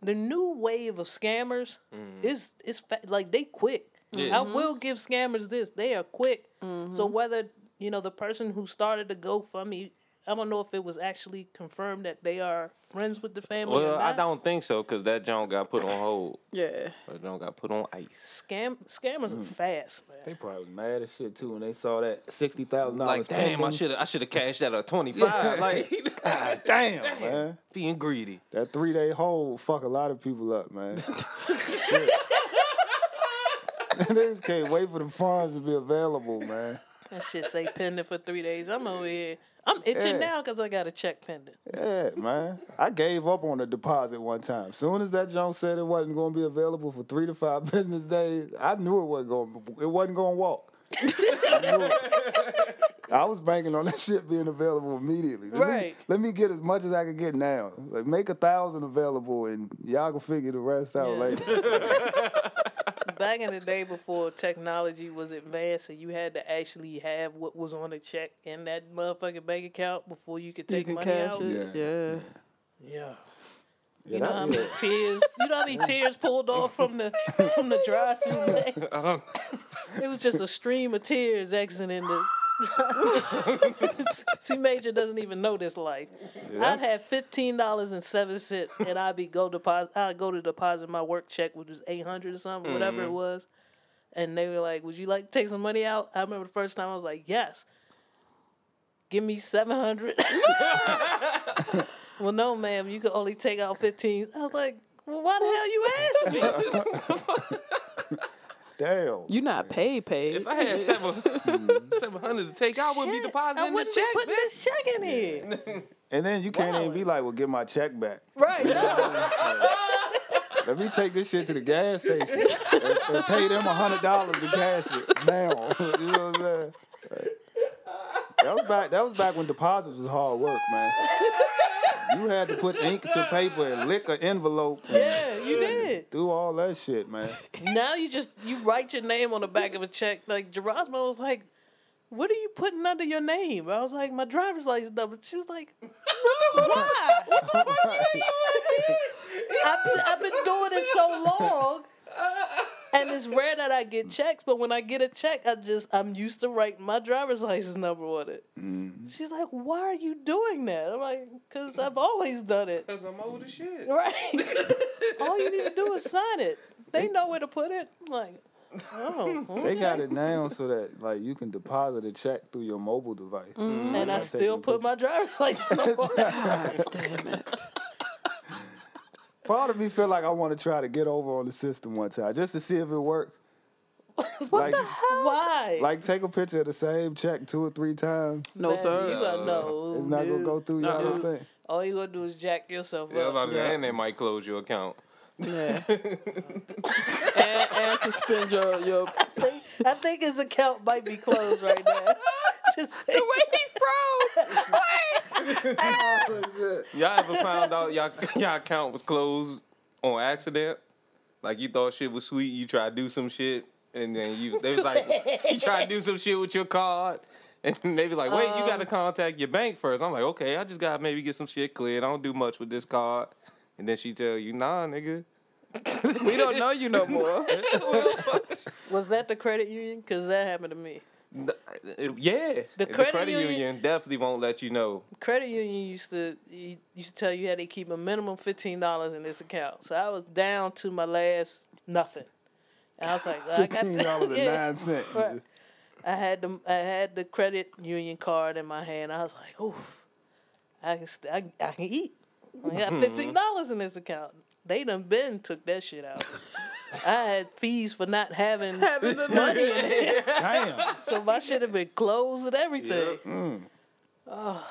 the new wave of scammers is is fa- like they quick. Mm. Yeah. I will give scammers this; they are quick. So whether you know the person who started the GoFundMe, I don't know if it was actually confirmed that they are friends with the family. Well, or I don't think so because that joint got put on hold. Yeah. That joint got put on ice. Scam scammers Mm. are fast, man. They probably mad as shit too when they saw that sixty thousand dollars. Like, damn, I should have I should have cashed out at twenty five. Like, God damn, man. being greedy. That three day hold fuck a lot of people up, man. they just can't wait for the funds to be available, man. That shit say pending for three days. I'm over here. I'm itching Yeah. now because I got a check pending. Yeah, man. I gave up on the deposit one time. Soon as that Jones said it wasn't going to be available for three to five business days, I knew it wasn't going. It wasn't going to walk. I. I was banking on that shit being available immediately. Let Right. Me, let me get as much as I can get now. Like make a thousand available, and y'all can figure the rest out Yeah. later. Back in the day before technology was advanced and you had to actually have what was on the check in that motherfucking bank account before you could take can money cash out. it. Yeah. Yeah. Yeah. Yeah, You know that- how many yeah. tears? You know how many tears pulled off from the from the drive-through? Uh-huh. it was just a stream of tears exiting the. See, Major doesn't even know this life. I'd have fifteen dollars and seven cents, and I'd be go deposit. I'd go to deposit my work check, which was eight hundred or something, whatever it mm-hmm. was. And they were like, "Would you like to take some money out?" I remember the first time I was like, "Yes." Give me seven hundred. well, no, ma'am. You can only take out fifteen. I was like, "Well, why the hell you asked me?" Damn. You not paid paid. If I had seven seven hmm. hundred to take, I wouldn't be I depositing wouldn't this be check, putting this check in here. And then you can't even be like, "Well, get my check back." right. no. Let me take this shit to the gas station and, and pay them a hundred dollars to cash it now. you know what I'm saying? Like, that was back. That was back when deposits was hard work, man. You had to put ink to paper and lick an envelope. Yeah, you did. Do all that shit, man. Now you just you write your name on the back of a check. Like Gerasmo was like, "What are you putting under your name?" I was like, "My driver's license number." She was like, "Why?" I've, I've been doing it so long. And it's rare that I get checks, but when I get a check, I just I'm used to writing my driver's license number on it. Mm-hmm. She's like, "Why are you doing that?" I'm like, "Cause I've always done it." Cause I'm old as shit. Right. All you need to do is sign it. They know where to put it. I'm like, oh. They got it now so that like you can deposit a check through your mobile device. Mm-hmm. And I still taking put my driver's license number on it. God damn it. Part of me feel like I want to try to get over on the system one time just to see if it works. like, the hell? Why? like take a picture of the same check two or three times. No Man, sir. You gotta know. It's not gonna go through y'all. Don't think. All you gonna do is jack yourself Yeah, I was up. about and they might close your account. Yeah. and, and suspend your your. I think his account might be closed right now. Just the way he froze. Wait. Y'all ever found out y'all y'all account was closed on accident? Like you thought shit was sweet, you try to do some shit, and then you they was like you try to do some shit with your card. And they be like, wait, you gotta um. contact your bank first. I'm like, okay, I just gotta maybe get some shit cleared. I don't do much with this card. And then she tell you, nah, nigga. We don't know you no more. Was that the credit union? Because that happened to me. If- uh, yeah, The the credit credit, union- union, definitely won't let you know. credit union used to used to tell you how they keep a minimum fifteen dollars in this account. So I was down to my last nothing. And I was like, well, fifteen dollars and yeah. nine cents. Right. I had the I had the credit union card in my hand. I was like, oof, I can st- I, I can eat. I got fifteen dollars in this account. They done been took that shit out. I had fees for not having the money in it, Damn. so my shit have been closed and everything. Oh,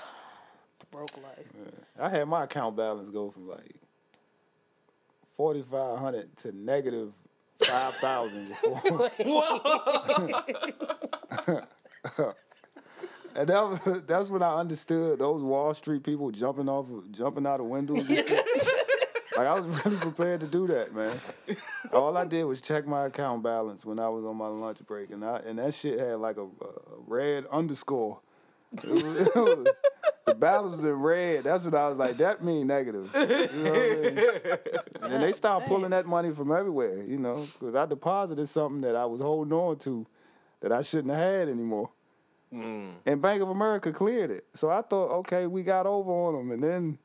broke life. I had my account balance go from like forty five hundred to negative five thousand before. and that was, that's when I understood those Wall Street people jumping off, jumping out of windows. And like I was really prepared to do that, man. All I did was check my account balance when I was on my lunch break, and I and that shit had like a, a red underscore. It was- it was- the balance was in red. That's what I was like. That mean negative. You know what I mean? And then they started pulling that money from everywhere. You know, because I deposited something that I was holding on to that I shouldn't have had anymore. Mm. And Bank of America cleared it. So I thought, okay, we got over on them. And then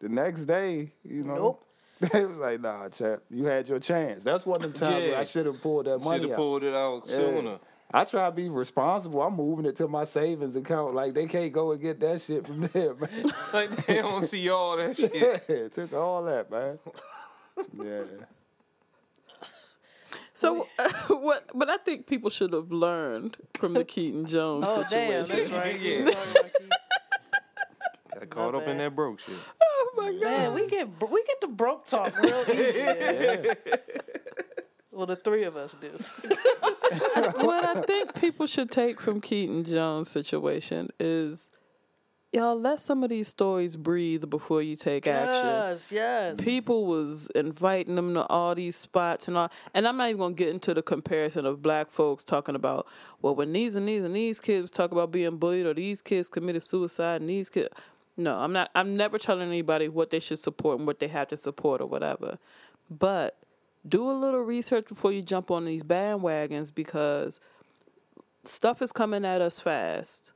the next day, you know, Nope. they was like, nah, chap, you had your chance. That's one of them times where I should have pulled that money. Should have out. pulled it out Yeah. sooner. I try to be responsible. I'm moving it to my savings account. Like they can't go and get that shit from there, man. Like they don't see all that shit. yeah, it took all that, man. Yeah. So what? But I think people should have learned from the Keaton Jones Oh damn, situation. that's right. Yeah. We talking about these- Got caught up in that broke shit. My god! Man, we get we get the broke talk real easy. Yeah. Well, the three of us do. what I think people should take from Keaton Jones' situation is, y'all let some of these stories breathe before you take action. Yes, yes. People was inviting them to all these spots and all, and I'm not even gonna get into the comparison of black folks talking about, well, when these and these and these kids talk about being bullied or these kids committed suicide and these kids. No, I'm not. I'm never telling anybody what they should support and what they have to support or whatever. But do a little research before you jump on these bandwagons because stuff is coming at us fast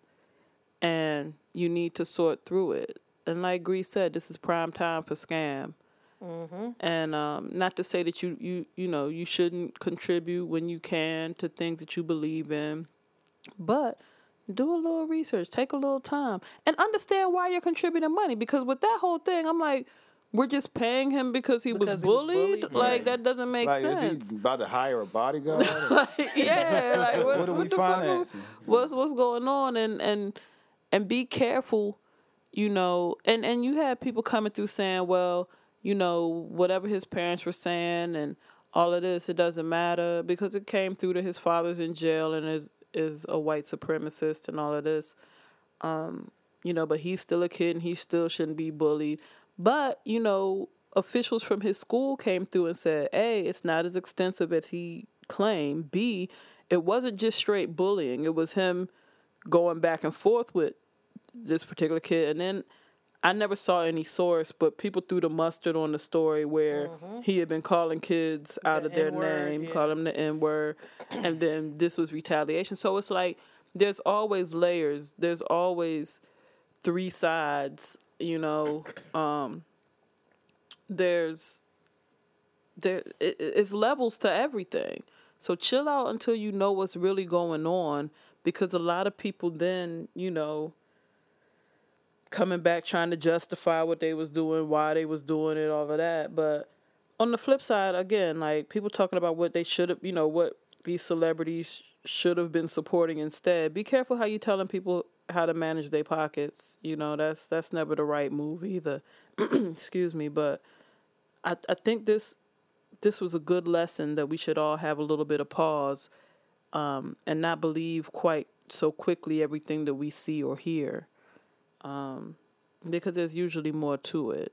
and you need to sort through it. And like Grease said, this is prime time for scam. And um, not to say that you, you you know you shouldn't contribute when you can to things that you believe in, but do a little research, take a little time, and understand why you're contributing money. Because with that whole thing, I'm like, we're just paying him because he Because was he was bullied. bullied? Like Right. that doesn't make Like, sense. is he about to hire a bodyguard? like, yeah, like what, What are we the fuck is- What's what's going on? And and and be careful, you know. And and you had people coming through saying, well, you know, whatever his parents were saying and all of this, it doesn't matter because it came through to his father's in jail and is is a white supremacist and all of this. Um, you know, but he's still a kid and he still shouldn't be bullied. But, you know, officials from his school came through and said, A, it's not as extensive as he claimed. B, it wasn't just straight bullying. It was him going back and forth with this particular kid. And then I never saw any source, but people threw the mustard on the story where he had been calling kids out The of their N-word, name, yeah. calling them the N word, and then this was retaliation. So it's like there's always layers. There's always three sides. You know, um, there's there it, it's levels to everything. So chill out until you know what's really going on, because a lot of people then you know coming back trying to justify what they was doing, why they was doing it, all of that. But on the flip side, again, like people talking about what they should have, you know, what these celebrities should have been supporting instead. Be careful how you telling people how to manage their pockets. You know, that's that's never the right move either. Excuse me, but I I think this this was a good lesson that we should all have a little bit of pause um, and not believe quite so quickly everything that we see or hear um, because there's usually more to it.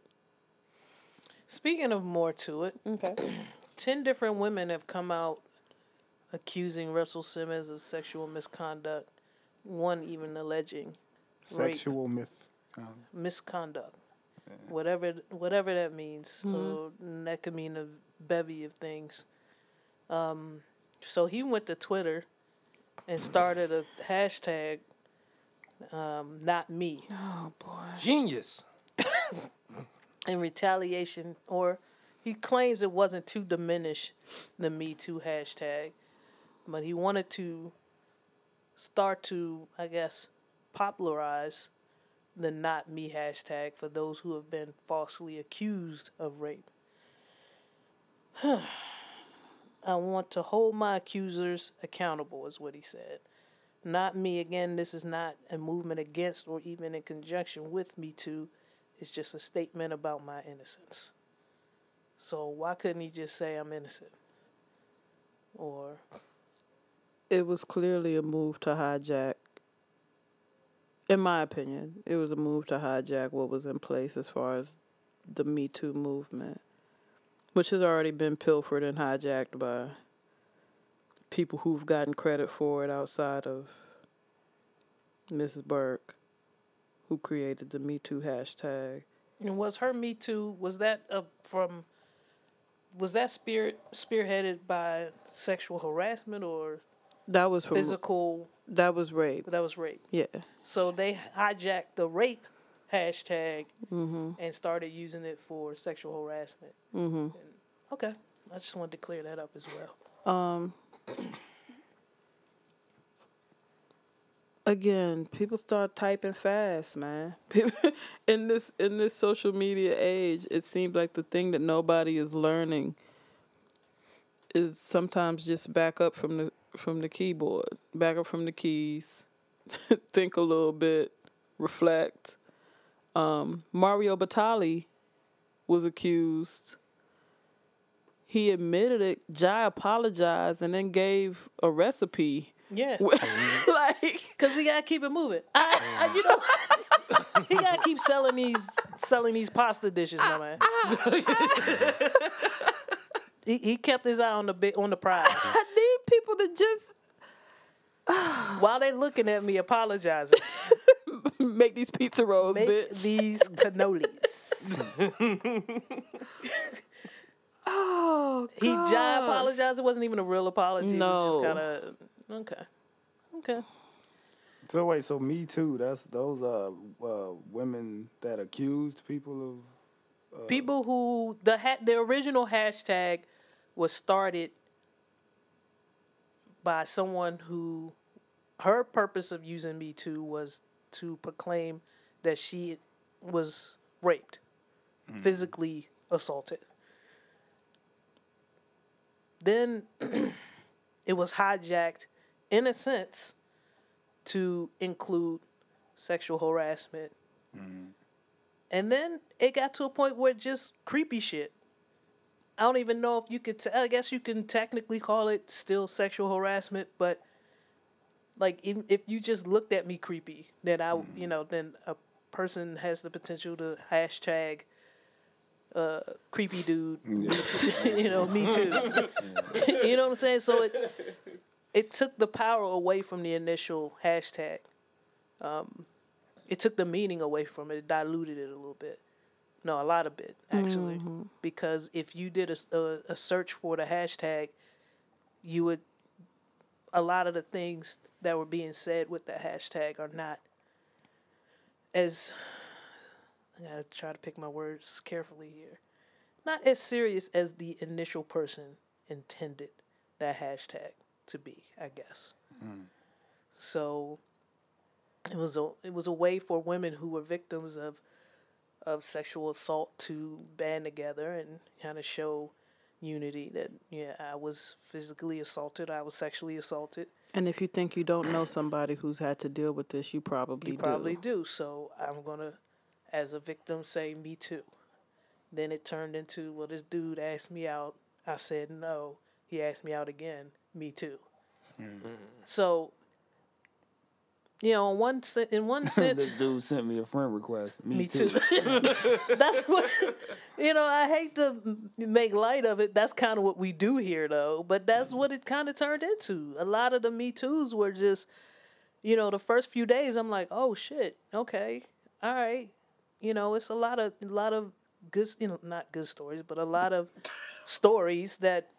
Speaking of more to it, Okay. 10 different women have come out accusing Russell Simmons of sexual misconduct, one even alleging rape, Sexual myth. Um, misconduct. Whatever whatever that means. Uh, and that could mean a bevy of things. Um, so he went to Twitter and started a hashtag, um, not me, Oh boy. Genius. in retaliation, or he claims it wasn't to diminish the Me Too hashtag, but he wanted to start to, I guess, popularize the not me hashtag for those who have been falsely accused of rape. I want to hold my accusers accountable, is what he said. Not me. Again, this is not a movement against or even in conjunction with Me Too. It's just a statement about my innocence. So why couldn't he just say I'm innocent? Or It was clearly a move to hijack. In my opinion, it was a move to hijack what was in place as far as the Me Too movement, which has already been pilfered and hijacked by people who've gotten credit for it outside of Mrs. Burke, who created the Me Too hashtag. and was her Me Too was that uh, from was that spirit spearheaded by sexual harassment or That was physical that was rape. that was rape. Yeah. So they hijacked the rape hashtag and started using it for sexual harassment. Mm-hmm. okay, I just wanted to clear that up as well. Um again, people start typing fast, man. in this in this social media age, it seems like the thing that nobody is learning is sometimes just back up from the from the keyboard, back up from the keys, think a little bit, reflect. Um, Mario Batali was accused he admitted it. Jai apologized and then gave a recipe. Yeah, like because he gotta keep it moving. I, I, you know, he gotta keep selling these selling these pasta dishes, my man. he he kept his eye on the big on the prize I need people to just while they looking at me apologizing. make these pizza rolls, Make bitch. these cannolis. Oh, He God. Jai apologized. It wasn't even a real apology. It was just No. kind of okay, okay. So wait, so Me Too, that's those uh, uh women that accused people of People who the ha- the original hashtag was started by someone who her purpose of using Me Too was to proclaim that she was raped, physically assaulted. Then it was hijacked, in a sense, to include sexual harassment. Mm-hmm. And then it got to a point where just creepy shit. I don't even know if you could. T- I guess you can technically call it still sexual harassment, but like if, if you just looked at me creepy, then I, mm-hmm. you know, then a person has the potential to hashtag uh, creepy dude, me too, you know, me too. you know what I'm saying? So it it took the power away from the initial hashtag. Um, it took the meaning away from it. It diluted it a little bit. No, a lot of bit actually, because if you did a a search for the hashtag, you would a lot of the things that were being said with the hashtag are not as I gotta try to pick my words carefully here. Not as serious as the initial person intended that hashtag to be, I guess. Hmm. So it was a it was a way for women who were victims of of sexual assault to band together and kind of show unity that yeah I was physically assaulted I was sexually assaulted And if you think you don't know somebody who's had to deal with this, you probably you do. probably do so I'm gonna as a victim say me too then it turned into well this dude asked me out I said no he asked me out again me too mm-hmm. so you know in one sen- in one sense this dude sent me a friend request. Me, Me too. too. That's what you know. I hate to make light of it. That's kind of what we do here, though. But that's mm-hmm. what it kind of turned into. A lot of the Me Too's were just, you know, the first few days. I'm like, oh shit, okay, all right. You know, it's a lot of a lot of good, you know, not good stories, but a lot of stories that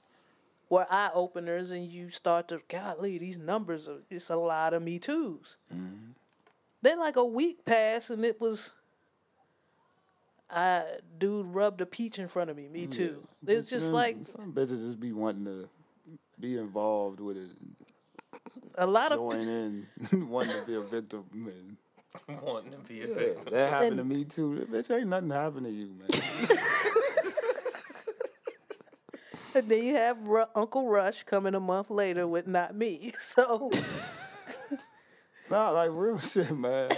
were eye openers, and you start to, golly, these numbers are, it's a lot of Me Too's. Mm-hmm. Then, like a week passed, and it was, I, dude rubbed a peach in front of me, Me Too. It's just Some- like some bitches just be wanting to be involved with it, a lot of, join in, wanting to be a victim. Man. Wanting to be a Yeah, victim. that happened to me too. Bitch, ain't nothing happened to you, man. and then you have Ru- Uncle Rush coming a month later with Not Me. So, Nah, like real shit, man.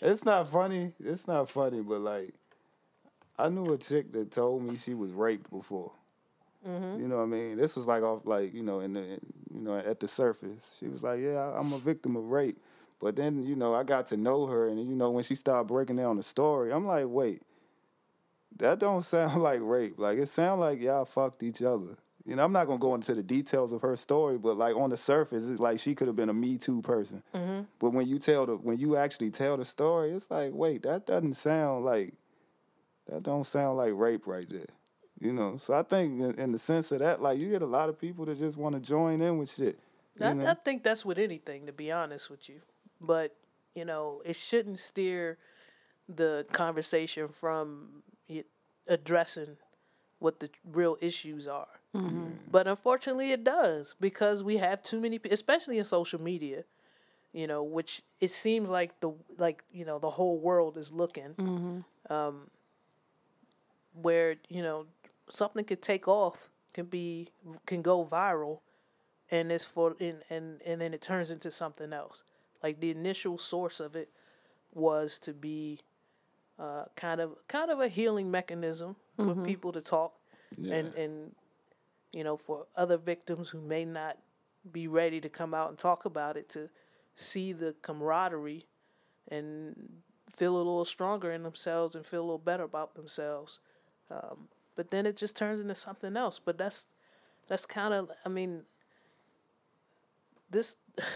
It's not funny. It's not funny, but like, I knew a chick that told me she was raped before. Mm-hmm. You know what I mean? This was like off, like you know, in the, in, you know, at the surface. She was like, "Yeah, I- I'm a victim of rape," but then you know, I got to know her, and you know, when she started breaking down the story, I'm like, "Wait, that don't sound like rape. Like it sound like y'all fucked each other." You know, I'm not gonna go into the details of her story, but like on the surface, it's like she could have been a Me Too person. Mm-hmm. But when you tell the when you actually tell the story, it's like, wait, that doesn't sound like that don't sound like rape right there. You know, so I think in, in the sense of that, like you get a lot of people that just want to join in with shit. I, know? I think that's with anything, to be honest with you. But you know, it shouldn't steer the conversation from it addressing what the real issues are. But unfortunately, it does because we have too many, pe- especially in social media. You know, which it seems like the like you know the whole world is looking. Um, where you know something could take off, can be can go viral, and it's for and and and then it turns into something else. Like the initial source of it was to be uh, kind of kind of a healing mechanism for people to talk and and you know for other victims who may not be ready to come out and talk about it to see the camaraderie and feel a little stronger in themselves and feel a little better about themselves. Um, but then it just turns into something else. But that's that's kind of I mean this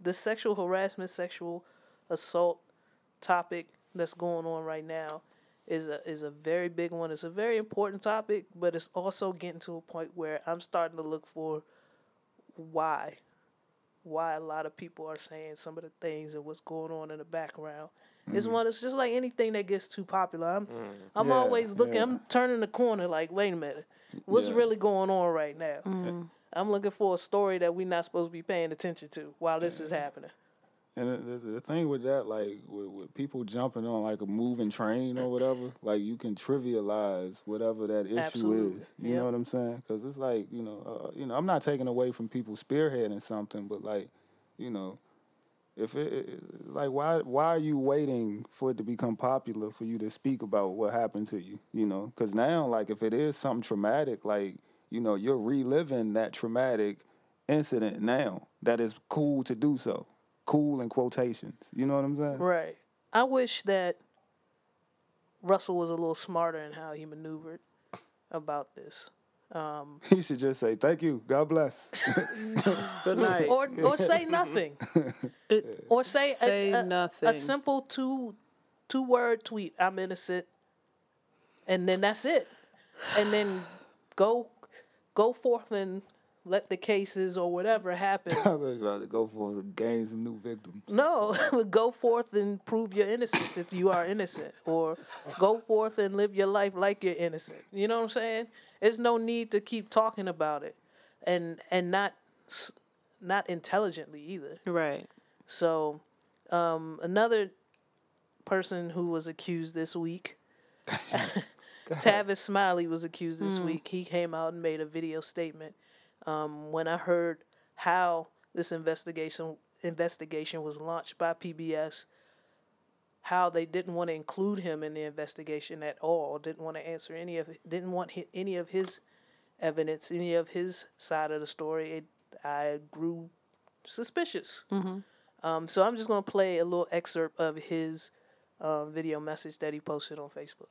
the sexual harassment, sexual assault topic that's going on right now is a is a very big one. It's a very important topic, but it's also getting to a point where I'm starting to look for why why a lot of people are saying some of the things and what's going on in the background. It's mm. one. It's just like anything that gets too popular. I'm, mm. I'm Yeah, always looking. yeah. I'm turning the corner. Like, wait a minute, what's Yeah. really going on right now? Mm. I'm looking for a story that we're not supposed to be paying attention to while this is happening. And the, the, the thing with that, like with, with people jumping on like a moving train or whatever, like you can trivialize whatever that issue Absolutely. is. You Yep. know what I'm saying? Because it's like you know, uh, you know, I'm not taking away from people spearheading something, but like, you know, if it, it like why why are you waiting for it to become popular for you to speak about what happened to you? You know, because now like if it is something traumatic, like you know, you're reliving that traumatic incident now. That is cool to do so. Cool in quotations. You know what I'm saying? Right. I wish that Russell was a little smarter in how he maneuvered about this. Um, he should just say, "Thank you, God bless." Good night. Or or say nothing. It- Or say, a- Say a, nothing. A simple two two word tweet, I'm innocent. And then that's it. And then go go forth and let the cases or whatever happen. I was about to go for gain some new victims. No, go forth and prove your innocence if you are innocent, or go forth and live your life like you're innocent. You know what I'm saying? There's no need to keep talking about it, and and not not intelligently either. right. So, um, another person who was accused this week, Tavis Smiley was accused this week. He came out and made a video statement. Um, when I heard how this investigation investigation was launched by PBS, how they didn't want to include him in the investigation at all, didn't want to answer any of didn't want any of his evidence, any of his side of the story. It, I grew suspicious. Um, so I'm just gonna play a little excerpt of his uh, video message that he posted on Facebook.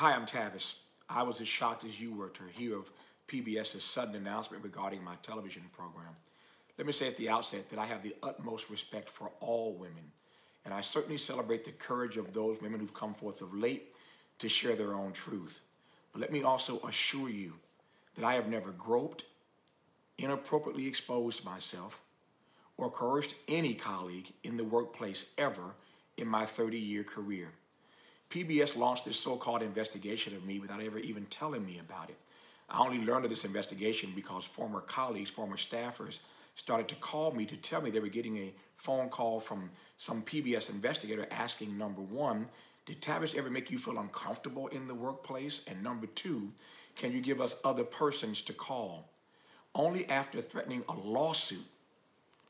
Hi, I'm Tavis. I was as shocked as you were to hear of PBS's sudden announcement regarding my television program. Let me say at the outset that I have the utmost respect for all women, and I certainly celebrate the courage of those women who've come forth of late to share their own truth. But let me also assure you that I have never groped, inappropriately exposed myself, or coerced any colleague in the workplace ever in my 30 year career. PBS launched this so called investigation of me without ever even telling me about it. I only learned of this investigation because former colleagues, former staffers, started to call me to tell me they were getting a phone call from some PBS investigator asking number one, did Tavis ever make you feel uncomfortable in the workplace? And number two, can you give us other persons to call? Only after threatening a lawsuit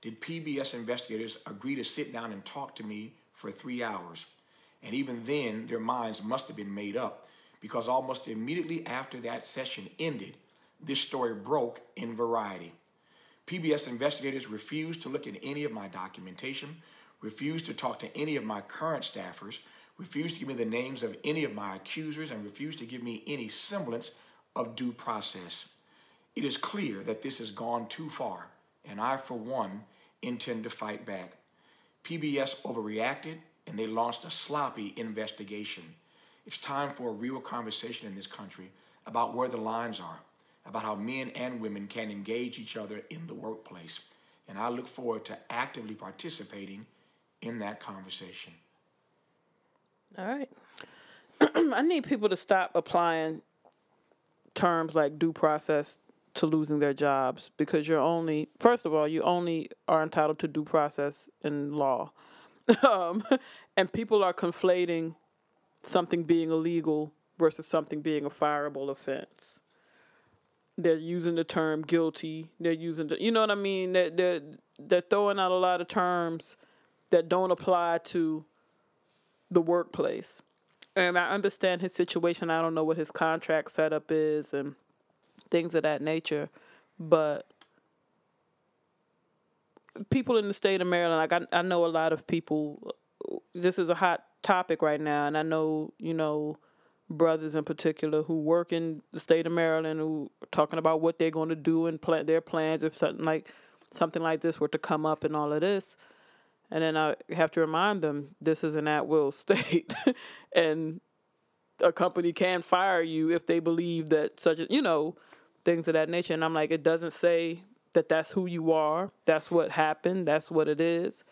did PBS investigators agree to sit down and talk to me for three hours. And even then, their minds must have been made up because almost immediately after that session ended, this story broke in Variety. PBS investigators refused to look at any of my documentation, refused to talk to any of my current staffers, refused to give me the names of any of my accusers, and refused to give me any semblance of due process. It is clear that this has gone too far, and I, for one, intend to fight back. PBS overreacted and they launched a sloppy investigation. It's time for a real conversation in this country about where the lines are, about how men and women can engage each other in the workplace. And I look forward to actively participating in that conversation. All right. I need people to stop applying terms like due process to losing their jobs because you're only first of all you only are entitled to due process in law um, and people are conflating something being illegal versus something being a fireable offense. They're using the term guilty. They're using the you know what i mean? They're, they're, they're throwing out a lot of terms that don't apply to the workplace. And i understand his situation. I don't know what his contract setup is and things of that nature. But people in the state of Maryland, like I, I know a lot of people. This is a hot topic right now, and I know you know brothers in particular who work in the state of Maryland who are talking about what they're going to do and plan their plans if something like something like this were to come up and all of this. And then I have to remind them this is an at will state, and a company can fire you if they believe that such you know things of that nature. And I'm like, it doesn't say that that's who you are. That's what happened. That's what it is.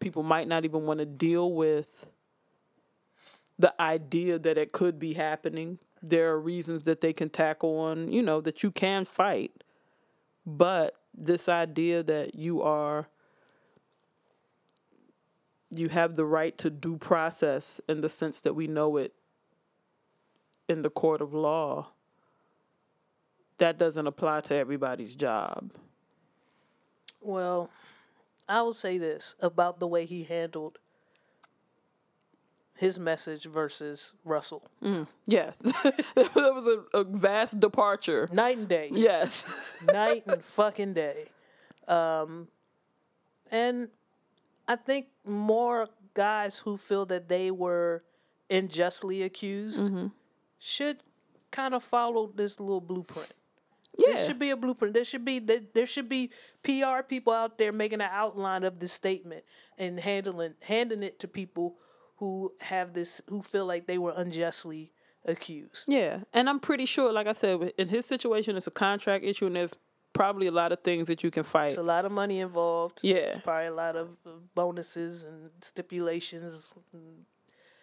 People might not even want to deal with the idea that it could be happening. There are reasons that they can tackle on, you know, that you can fight. But this idea that you are you have the right to due process in the sense that we know it in the court of law that doesn't apply to everybody's job. Well, I will say this about the way he handled his message versus Russell. Mm, yes, that was a, a, vast departure. Night and day. Yes, night and fucking day. Um, and I think more guys who feel that they were unjustly accused mm-hmm. should kind of follow this little blueprint. Yeah. There should be a blueprint. There should be there should be PR people out there making an outline of this statement and handling handing it to people who have this who feel like they were unjustly accused. Yeah, and I'm pretty sure, like I said, in his situation, it's a contract issue, and there's probably a lot of things that you can fight. There's a lot of money involved. Yeah, probably a lot of bonuses and stipulations.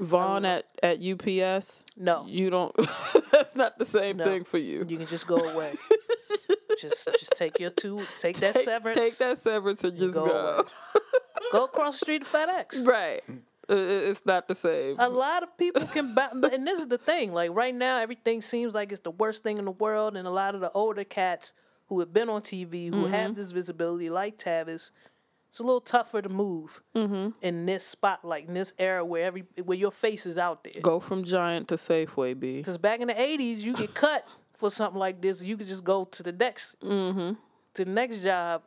Vaughn at, at UPS. No, you don't. that's not the same no. thing for you. You can just go away. just just take your two, take, take that severance. Take that severance and, just go. Go. go across the street to FedEx. Right. It's not the same. A lot of people can, and this is the thing. Like right now, everything seems like it's the worst thing in the world, and a lot of the older cats who have been on TV, who mm-hmm. have this visibility, like Tavis, it's a little tougher to move mm-hmm. in this spotlight, in this era where every where your face is out there. Go from Giant to Safeway, B. Because back in the '80s, you get cut for something like this. You could just go to the next mm-hmm. to the next job,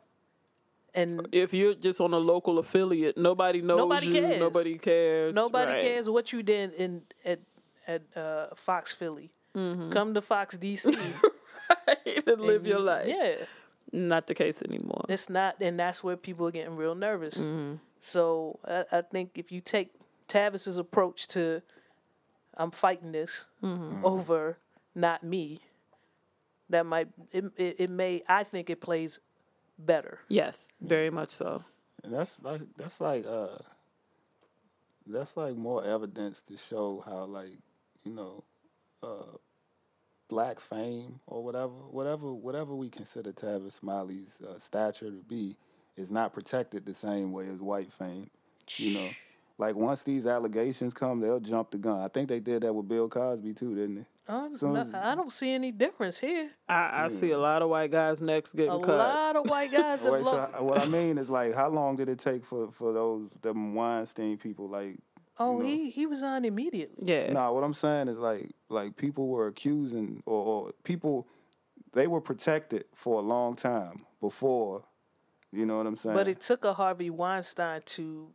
and if you're just on a local affiliate, nobody knows nobody you. Cares. Nobody cares. Nobody right. cares what you did in at at uh, Fox Philly. Mm-hmm. Come to Fox DC right, and live your life. Yeah not the case anymore. It's not, and that's where people are getting real nervous. Mm-hmm. So I, I, think if you take Tavis's approach to, I'm fighting this mm-hmm. over not me, that might it, it, it may I think it plays better. Yes, very much so. And that's like that's like uh that's like more evidence to show how like, you know, uh black fame or whatever whatever whatever we consider Tavis Smiley's uh, stature to be is not protected the same way as white fame. You know. Like once these allegations come, they'll jump the gun. I think they did that with Bill Cosby too, didn't they? Uh, no, I don't see any difference here. I, I see a lot of white guys' necks getting A cut. A lot of white guys Wait, so. I- what I mean is like, how long did it take for for those them Weinstein people? Like, Oh, you know. he he resigned immediately. Yeah. nah, what I'm saying is like, like people were accusing or, or people, they were protected for a long time before. You know what I'm saying? But it took a Harvey Weinstein to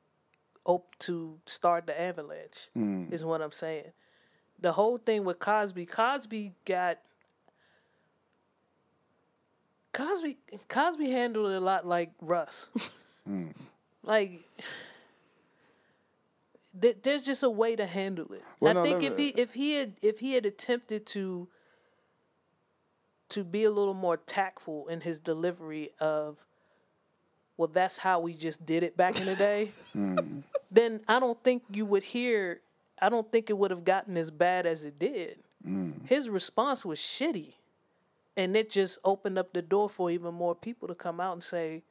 op- to start the avalanche. Mm. Is what I'm saying. The whole thing with Cosby, Cosby got Cosby Cosby handled it a lot like Russ. Mm. Like th- there's just a way to handle it. Well, I no, think if me- he if he had if he had attempted to to be a little more tactful in his delivery of well that's how we just did it back in the day Hmm. then i don't think you would hear i don't think it would have gotten as bad as it did Hmm. his response was shitty and it just opened up the door for even more people to come out and say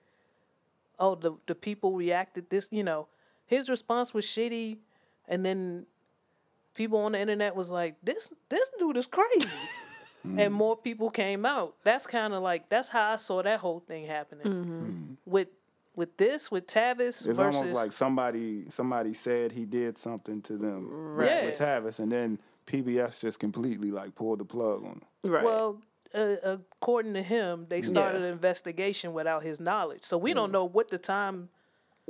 oh the, the people reacted this you know his response was shitty and then people on the internet was like this this dude is crazy and more people came out that's kind of like that's how i saw that whole thing happening with with this with tavis it's versus almost like somebody somebody said he did something to them with- Yeah. with Tavis, and then PBS just completely like pulled the plug on him. Right. Well, uh, according to him, they started Yeah. an investigation without his knowledge. So we don't know what the time.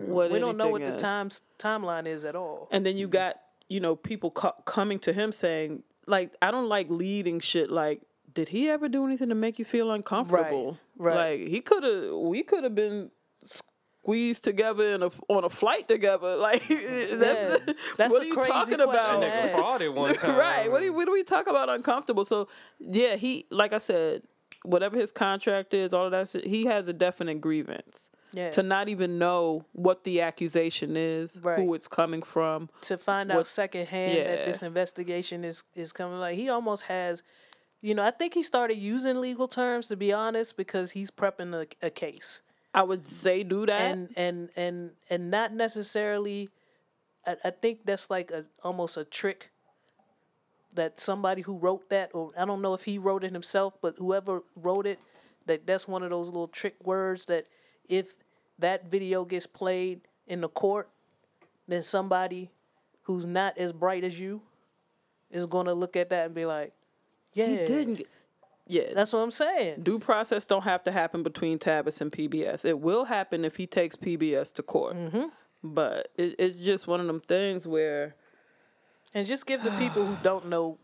What We don't know what the is. times timeline is at all. And then you mm-hmm. got, you know, people co- coming to him saying, like, I don't like leading shit like, did he ever do anything to make you feel uncomfortable? right. right. Like, he could have, we could have been squeezed together in a, on a flight together. Like, that's, That's what are you talking question about? to Nigga one time. right. What do, what do we talk about uncomfortable? So, yeah, he, like I said, whatever his contract is, all of that shit, he has a definite grievance. Yeah. To not even know what the accusation is, Right. who it's coming from. to find out what- secondhand yeah. that this investigation is is coming. Like he almost has, you know, I think he started using legal terms to be honest because he's prepping a, a case I would say do that. and and and and not necessarily. I, I think that's like a almost a trick. That somebody who wrote that, or I don't know if he wrote it himself, but whoever wrote it, that that's one of those little trick words that if that video gets played in the court, then somebody who's not as bright as you is gonna look at that and be like, "Yeah, he didn't. Get, yeah, That's what I'm saying. due process don't have to happen between Tavis and PBS. It will happen if he takes PBS to court. Mm-hmm. But it, it's just one of them things where And just give the people who don't know,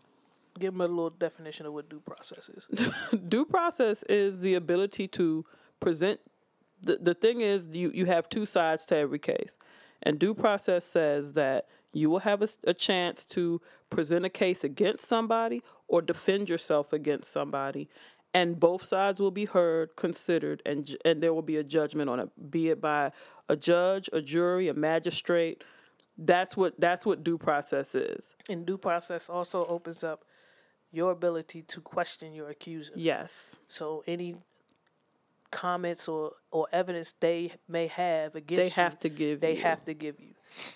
give them a little definition of what due process is. due process is the ability to present. The, the thing is, you, you have two sides to every case. And due process says that you will have a, a, chance to present a case against somebody or defend yourself against somebody. And both sides will be heard, considered, and, and there will be a judgment on it, be it by a judge, a jury, a magistrate. That's what that's what due process is. And due process also opens up your ability to question your accuser. Yes. So any comments or, or evidence they may have against They you, have to give they you. have to give you.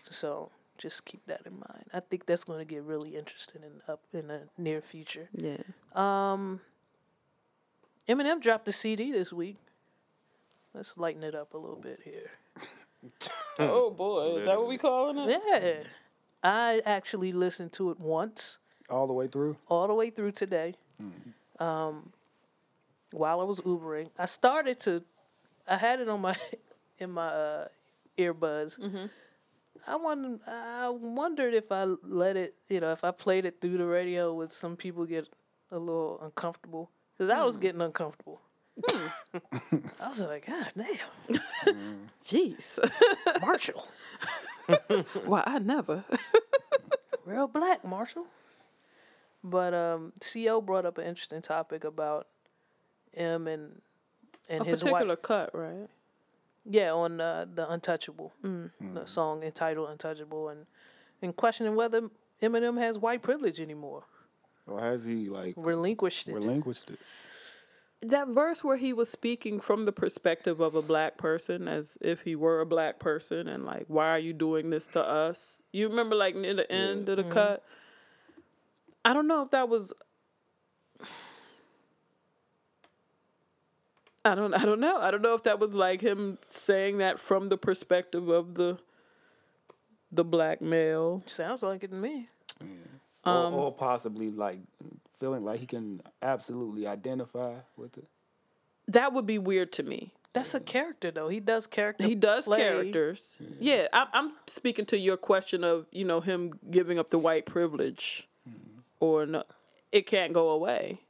So just keep that in mind. I think that's going to get really interesting in up in the near future. Yeah. um Eminem dropped a CD this week. Let's lighten it up a little bit here. Oh boy, is that what we calling it? Yeah. I actually listened to it once, All the way through. all the way through today. Um, while I was Ubering, I started to, I had it on my, in my uh, earbuds. I wondered, I wondered if I let it, you know, if I played it through the radio, would some people get a little uncomfortable? Because I was getting uncomfortable. I was like, God damn, Jeez. Marshall, Why I never. real black Marshall. But um, CO brought up an interesting topic about M and and A his particular wife. cut, right? Yeah, on uh, the Untouchable, mm. Mm. the song entitled Untouchable, and and questioning whether Eminem has white privilege anymore, Or has he like relinquished it. relinquished it? That verse where he was speaking from the perspective of a black person, as if he were a black person, and like, why are you doing this to us? You remember, like near the end of the mm-hmm. cut. I don't know if that was. I don't. I don't know. I don't know if that was like him saying that from the perspective of the. The black male. Sounds like it to me. Um, or, or possibly like feeling like he can absolutely identify with it. That would be weird to me. That's a character though. He does character. He does play. characters. Yeah, I, I'm speaking to your question of you know him giving up the white privilege, or no, it can't go away.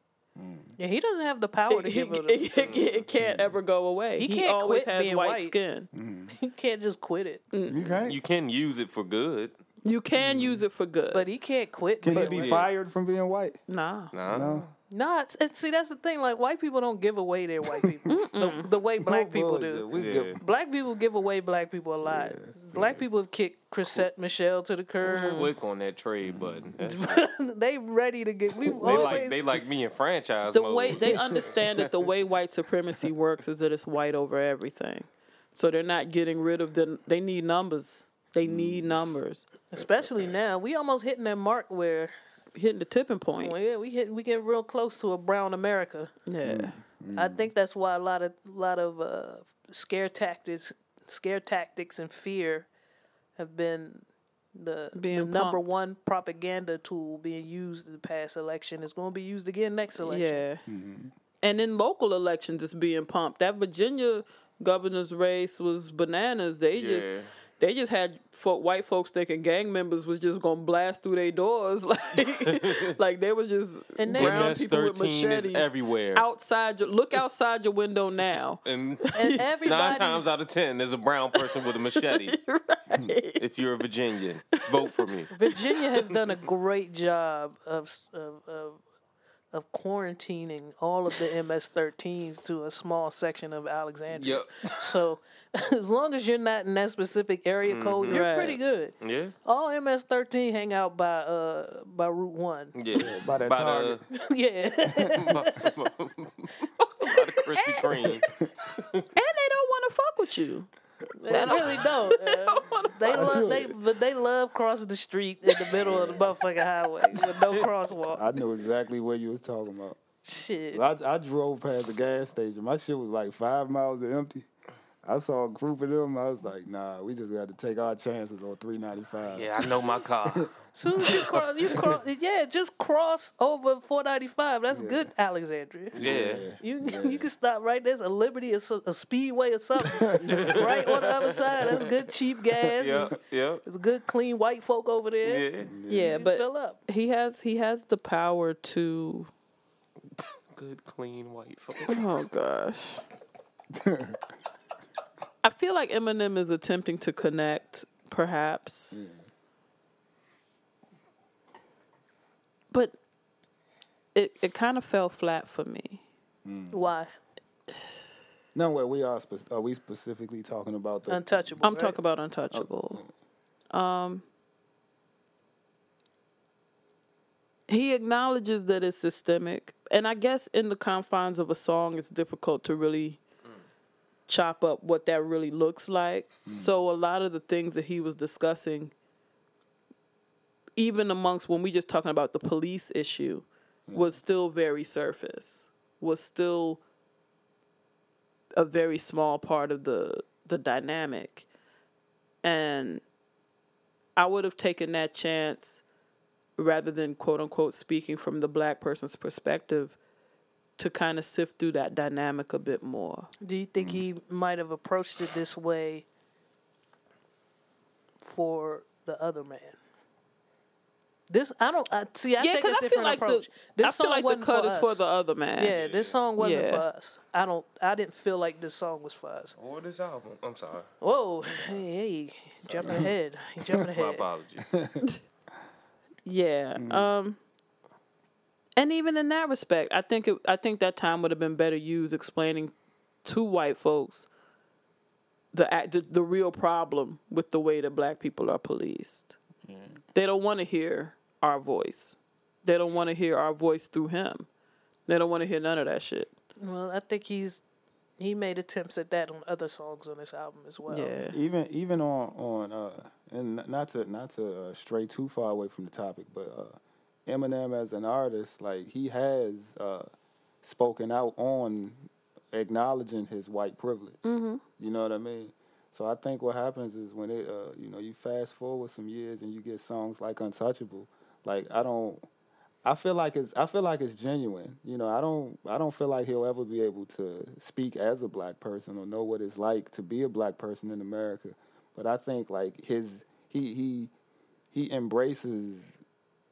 Yeah, he doesn't have the power to It, give it. it, it can't mm. ever go away. He He, can't always quit has being white, white. skin. Mm. He can't just quit it. Mm. You can't. You can use it for good. You can use it for good, But he can't quit. can he being be white. fired from being white? nah. Nah. No. Nah, it's, it's, see that's the thing. Like white people don't give away their white people the, the way black people do. Yeah. Black people give away black people a lot. Black people have kicked Chrisette Michele to the curb. Quick on that trade button. That's they ready to get. We They always like they like me in franchise The mode. way they understand that the way white supremacy works is that it's white over everything, so they're not getting rid of the. They need numbers. They mm. need numbers. especially now. We almost hitting that mark where Hitting the tipping point. well, yeah, we hit we get real close to a brown America. Yeah. Mm. I mm. think that's why a lot of a lot of uh, scare tactics, scare tactics, and fear have been the, the number one propaganda tool being used in the past election. It's going to be used again next election. Yeah. And in local elections, it's being pumped. That Virginia governor's race was bananas. They just. Yeah. They just had folk, white folks thinking gang members was just gonna blast through their doors, like, like they was just And they- brown MS people with 13 is machetes everywhere. outside. Your, look outside your window now. And And nine times out of ten, there's a brown person with a machete. If you're a Virginian, vote for me. Virginia has done a great job of of of, of quarantining all of the MS-13s to a small section of Alexandria. Yep. So as long as you're not in that specific area code, you're Right. pretty good. Yeah. All MS-13 hang out by uh by Route One. Yeah. By that By target. the, yeah, by the Krispy Kreme. And they don't want to fuck with you. they really don't. uh, they love they but they love crossing the street in the middle of the motherfucking highway with no crosswalk. I knew exactly what you was talking about. Shit. I, I drove past a gas station. My shit was like five miles empty. I saw a group of them. I was like, nah, we just got to take our chances on 395. Yeah, I know my car. Soon as you cross, you cross. Yeah, just cross over 495. That's good, Alexandria. Yeah. You you can stop right there. there's a Liberty, a, a Speedway, or something. right on the other side. That's good cheap gas. Yeah. It's, Yeah. it's good clean white folk over there. Yeah. Yeah, You but fill up. he has he has the power to. Good, clean white folks. Oh gosh. I feel like Eminem is attempting to connect, perhaps. But it it kind of fell flat for me. Why? No, where we are, spe- are we specifically talking about the Untouchable. I'm right? talking about Untouchable. Um, he acknowledges that it's systemic, and I guess in the confines of a song, it's difficult to really chop up what that really looks like. Mm. So a lot of the things that he was discussing, even amongst when we just talking about the police issue, was still very surface. Was still a very small part of the the dynamic and i would have taken that chance rather than quote unquote speaking from the black person's perspective to kind of sift through that dynamic a bit more Do you think he might have approached it this way for the other man? This I don't I, see. I yeah take a because i feel like approach. the this i feel like the cut for is us. for the other man Yeah, this song wasn't Yeah. for us. I don't. I didn't feel like this song was for us. Or this album. I'm sorry. Whoa, hey, hey jumping ahead, jumping ahead. My apologies. Yeah. Um And even in that respect, I think it, I think that time would have been better used explaining to white folks the act, the, the real problem with the way that black people are policed. They don't want to hear our voice. They don't want to hear our voice through him. They don't want to hear none of that shit. Well, I think he's he made attempts at that on other songs on this album as well. Yeah. even even on on uh and not to not to uh, stray too far away from the topic, but uh, Eminem as an artist, like he has uh, spoken out on acknowledging his white privilege. You know what I mean? So I think what happens is when it uh, you know you fast forward some years and you get songs like Untouchable, like I don't. I feel like it's I feel like it's genuine. You know, I don't I don't feel like he'll ever be able to speak as a black person or know what it's like to be a black person in America. But I think like his he he he embraces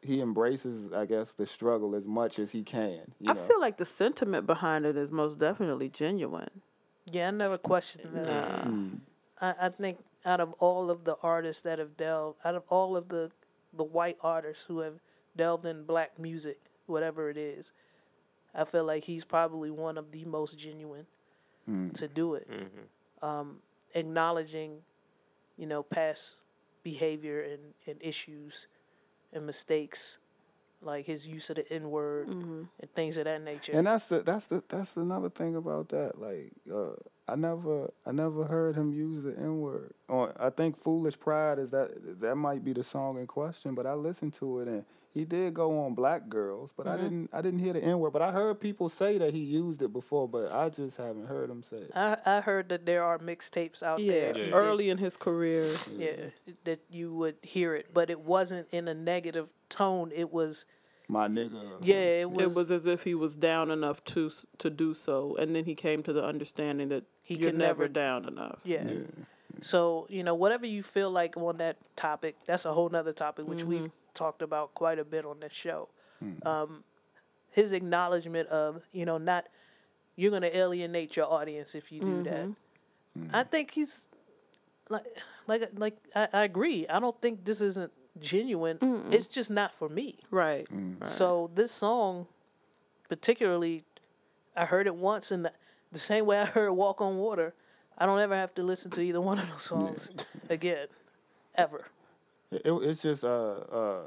he embraces I guess the struggle as much as he can. You I know? feel like the sentiment behind it is most definitely genuine. Yeah, I never questioned that. Mm. I, I think out of all of the artists that have delved, out of all of the the white artists who have delved in black music, whatever it is, I feel like he's probably one of the most genuine mm. to do it. Mm-hmm. Um, acknowledging, you know, past behavior and, and issues and mistakes, like his use of the N word and things of that nature. And that's the that's the that's another thing about that. Like uh, I never I never heard him use the N word. On I think "Foolish Pride" is that that might be the song in question. But I listened to it and he did go on Black Girls, but I mm-hmm. didn't I didn't hear the N word. But I heard people say that he used it before, but I just haven't heard him say it. I, I heard that there are mixtapes out Yeah, there. that- early in his career. yeah, that you would hear it, but it wasn't in a negative tone. It was, My nigga. yeah, it was. It was as if he was down enough to to do so, and then he came to the understanding that He you're could never never- down enough. yeah. So you know, whatever you feel like on that topic, that's a whole nother topic which mm-hmm. we've talked about quite a bit on this show. Hmm. Um, his acknowledgement of you know not you're gonna alienate your audience if you do that. Mm-hmm. Hmm. I think he's like like like I, I agree. I don't think this isn't genuine. It's just not for me. Hmm. Right. So this song, particularly, I heard it once, and the, the same way I heard "Walk on Water," I don't ever have to listen to either one of those songs again, ever. It, it- it's just uh uh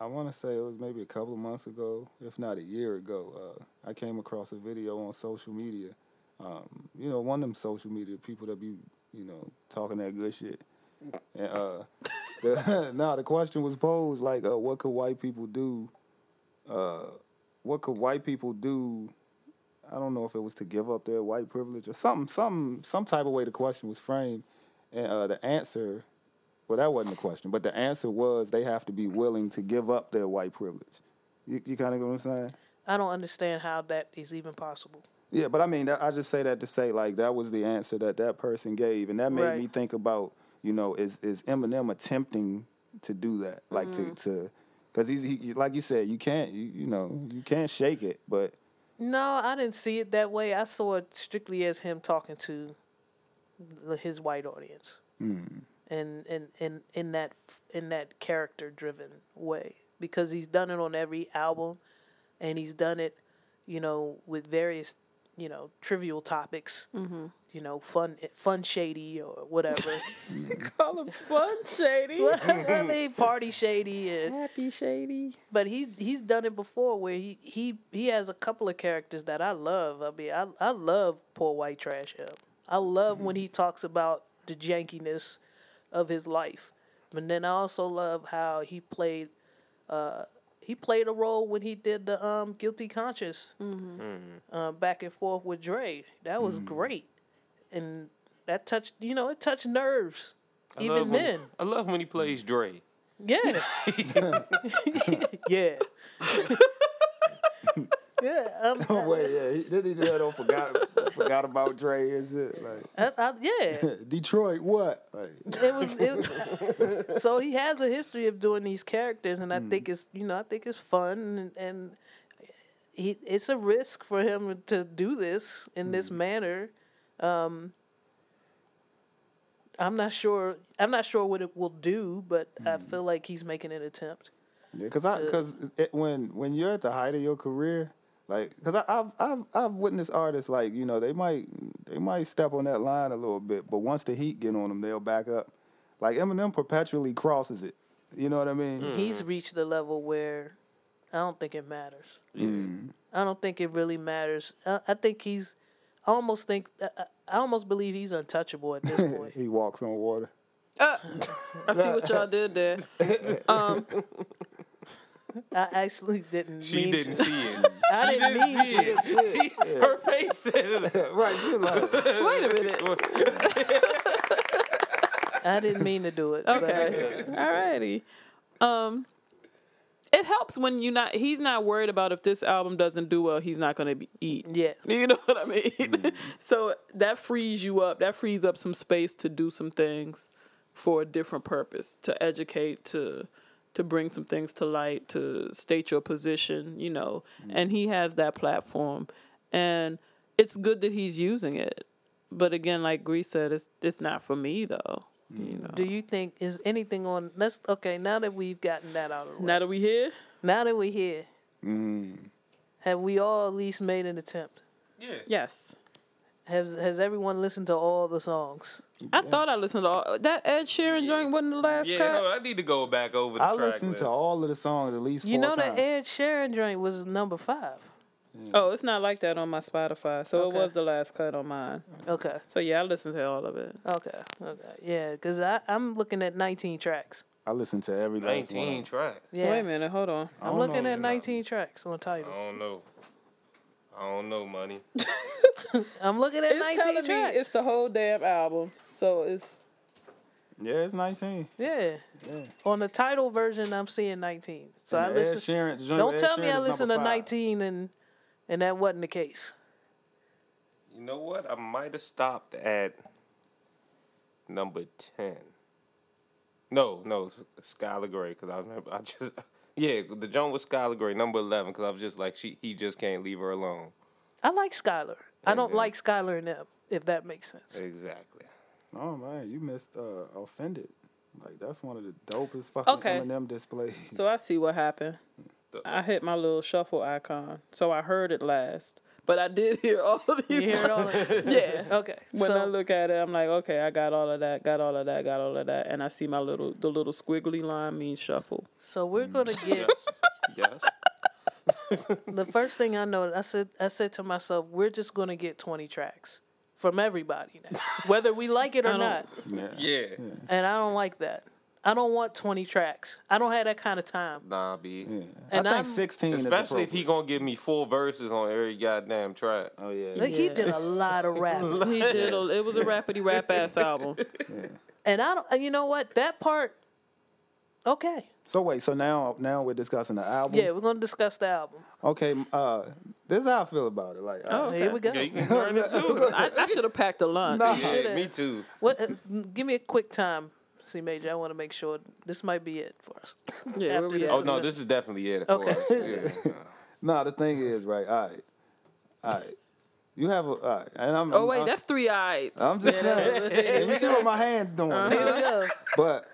I want to say it was maybe a couple of months ago, if not a year ago. Uh, I came across a video on social media. Um, you know, one of them social media people that be you know talking that good shit. And uh, the, now the question was posed like, uh, what could white people do? Uh, what could white people do? I don't know if it was to give up their white privilege or something, some some type of way the question was framed, and uh, the answer well, that wasn't the question, but the answer was they have to be willing to give up their white privilege. You, you kind of get what I'm saying? I don't understand how that is even possible. Yeah, but I mean, I just say that to say like that was the answer that that person gave, and that made Right. me think about you know is is Eminem attempting to do that, like Mm-hmm. to to because he's he, like you said, you can't you, you know you can't shake it, but No, I didn't see it that way. I saw it strictly as him talking to the, his white audience, and and in in that in that character driven way because he's done it on every album, and he's done it, you know, with various you know trivial topics, mm-hmm. you know, fun fun shady or whatever. Call him fun shady. I mean, party shady and Happy shady. but he's he's done it before where he he he has a couple of characters that I love. I mean, I I love poor white trash him. I love mm-hmm. when he talks about the jankiness of his life, but then I also love how he played. Uh, he played a role when he did the um, guilty conscience uh, back and forth with Dre. That was great, and that touched you know it touched nerves. I love Even when- then, I love when he plays Dre. yeah. yeah. yeah. Um, oh wait, yeah, he, did he do that on forgot forgot about Dre and shit like I, I, yeah. Detroit what like It was, it was so he has a history of doing these characters and I think it's you know, I think it's fun and, and he it's a risk for him to do this in this manner. Um I'm not sure I'm not sure what it will do, but I feel like he's making an attempt. Yeah, cause I, cause when when you're at the height of your career, like, cause I, I've I've I've witnessed artists like you know they might they might step on that line a little bit, but once the heat get on them, they'll back up. Like Eminem perpetually crosses it. You know what I mean? Mm. He's reached the level where I don't think it matters. Mm. I don't think it really matters. I, I think he's. I almost think. I, I- I almost believe he's untouchable at this point. He walks on water. Uh, I see what y'all did there. Um, I actually didn't. She mean didn't to. see it. I She didn't didn't mean see it. She, her face said it. right. She was like, wait a minute. I didn't mean to do it. but- Okay. Alrighty. Um, it helps when you not. He's not worried about if this album doesn't do well. He's not going to be eat. Yeah. You know what I mean? so that frees you up. That frees up some space to do some things for a different purpose, to educate, to to bring some things to light, to state your position, you know. Mm. And he has that platform. And it's good that he's using it. But again, like Grease said, it's it's not for me though. You mm. know. Do you think is anything on? Let's okay. Now that we've gotten that out of the way, now that we here, now that we're here, mm. have we all at least made an attempt? Yeah. yes. Has Has everyone listened to all the songs? I thought I listened to all that Ed Sheeran joint wasn't the last Yeah, cut. no, I need to go back over the I track listened list. to all of the songs at least You four know times. that Ed Sheeran joint was number five. Oh, it's not like that on my Spotify. So Okay. it was the last cut on mine. Okay, So yeah, I listened to all of it. okay, okay. Yeah, because I'm looking at 19 tracks. I listened to every last 19 one. track. Yeah, Wait a minute, hold on. I'm looking at you know. 19 tracks on title. I title. don't know. I don't know, money. I'm looking at It's 19 telling tracks. me it's the whole damn album. So it's Yeah, it's 19. yeah. yeah. On the title version, I'm seeing 19. So I And the Ed listen. Sheeran, Don't with Ed tell me I is listened to five. 19 and and that wasn't the case. You know what? I might have stopped at number 10. No, no, S- Skylar Grey, because I remember, I just, yeah, the joint was Skylar Grey, number 11, because I was just like, she, he just can't leave her alone. I like Skylar. I don't then- like Skylar and them, if that makes sense. Exactly. Oh man, you missed uh, offended. Like that's one of the dopest fucking Okay. Eminem displays. so I see what happened. I hit my little shuffle icon. So I heard it last. But I did hear all of these. You hear it all? yeah. Okay. When I look at it, I'm like, okay, I got all of that, got all of that, got all of that, and I see my little the little squiggly line means shuffle. so we're mm. gonna get Yes. the first thing I know. I said I said to myself, we're just gonna get 20 tracks from everybody now, whether we like it or I don't- not. Yeah. And I don't like that. I don't want 20 tracks. I don't have that kind of time. Nah, B. And I I'm- think 16 Especially is if he gonna give me full verses on every goddamn track. Oh yeah. Like, He did a lot of rapping. He did. A, it was a rapidy rap ass album. And I don't, you know what? That part, okay. So wait, so now now we're discussing the album. Yeah, we're going to discuss the album. Okay. Uh, this is how I feel about it. Like, Oh, uh, Here we go. Yeah, you can learn it too. I, I should have packed a lunch. Nah. Yeah, me too. What? Uh, give me a quick time, C Major. I want to make sure this might be it for us. Yeah, After this? Oh no, this is definitely it. For Okay. us. Yeah. nah, the thing is, right? All right, all right. You have a, all right, and I'm. Oh wait, I'm, that's three eyes. I'm just saying. you see what my hands doing? Here we go. But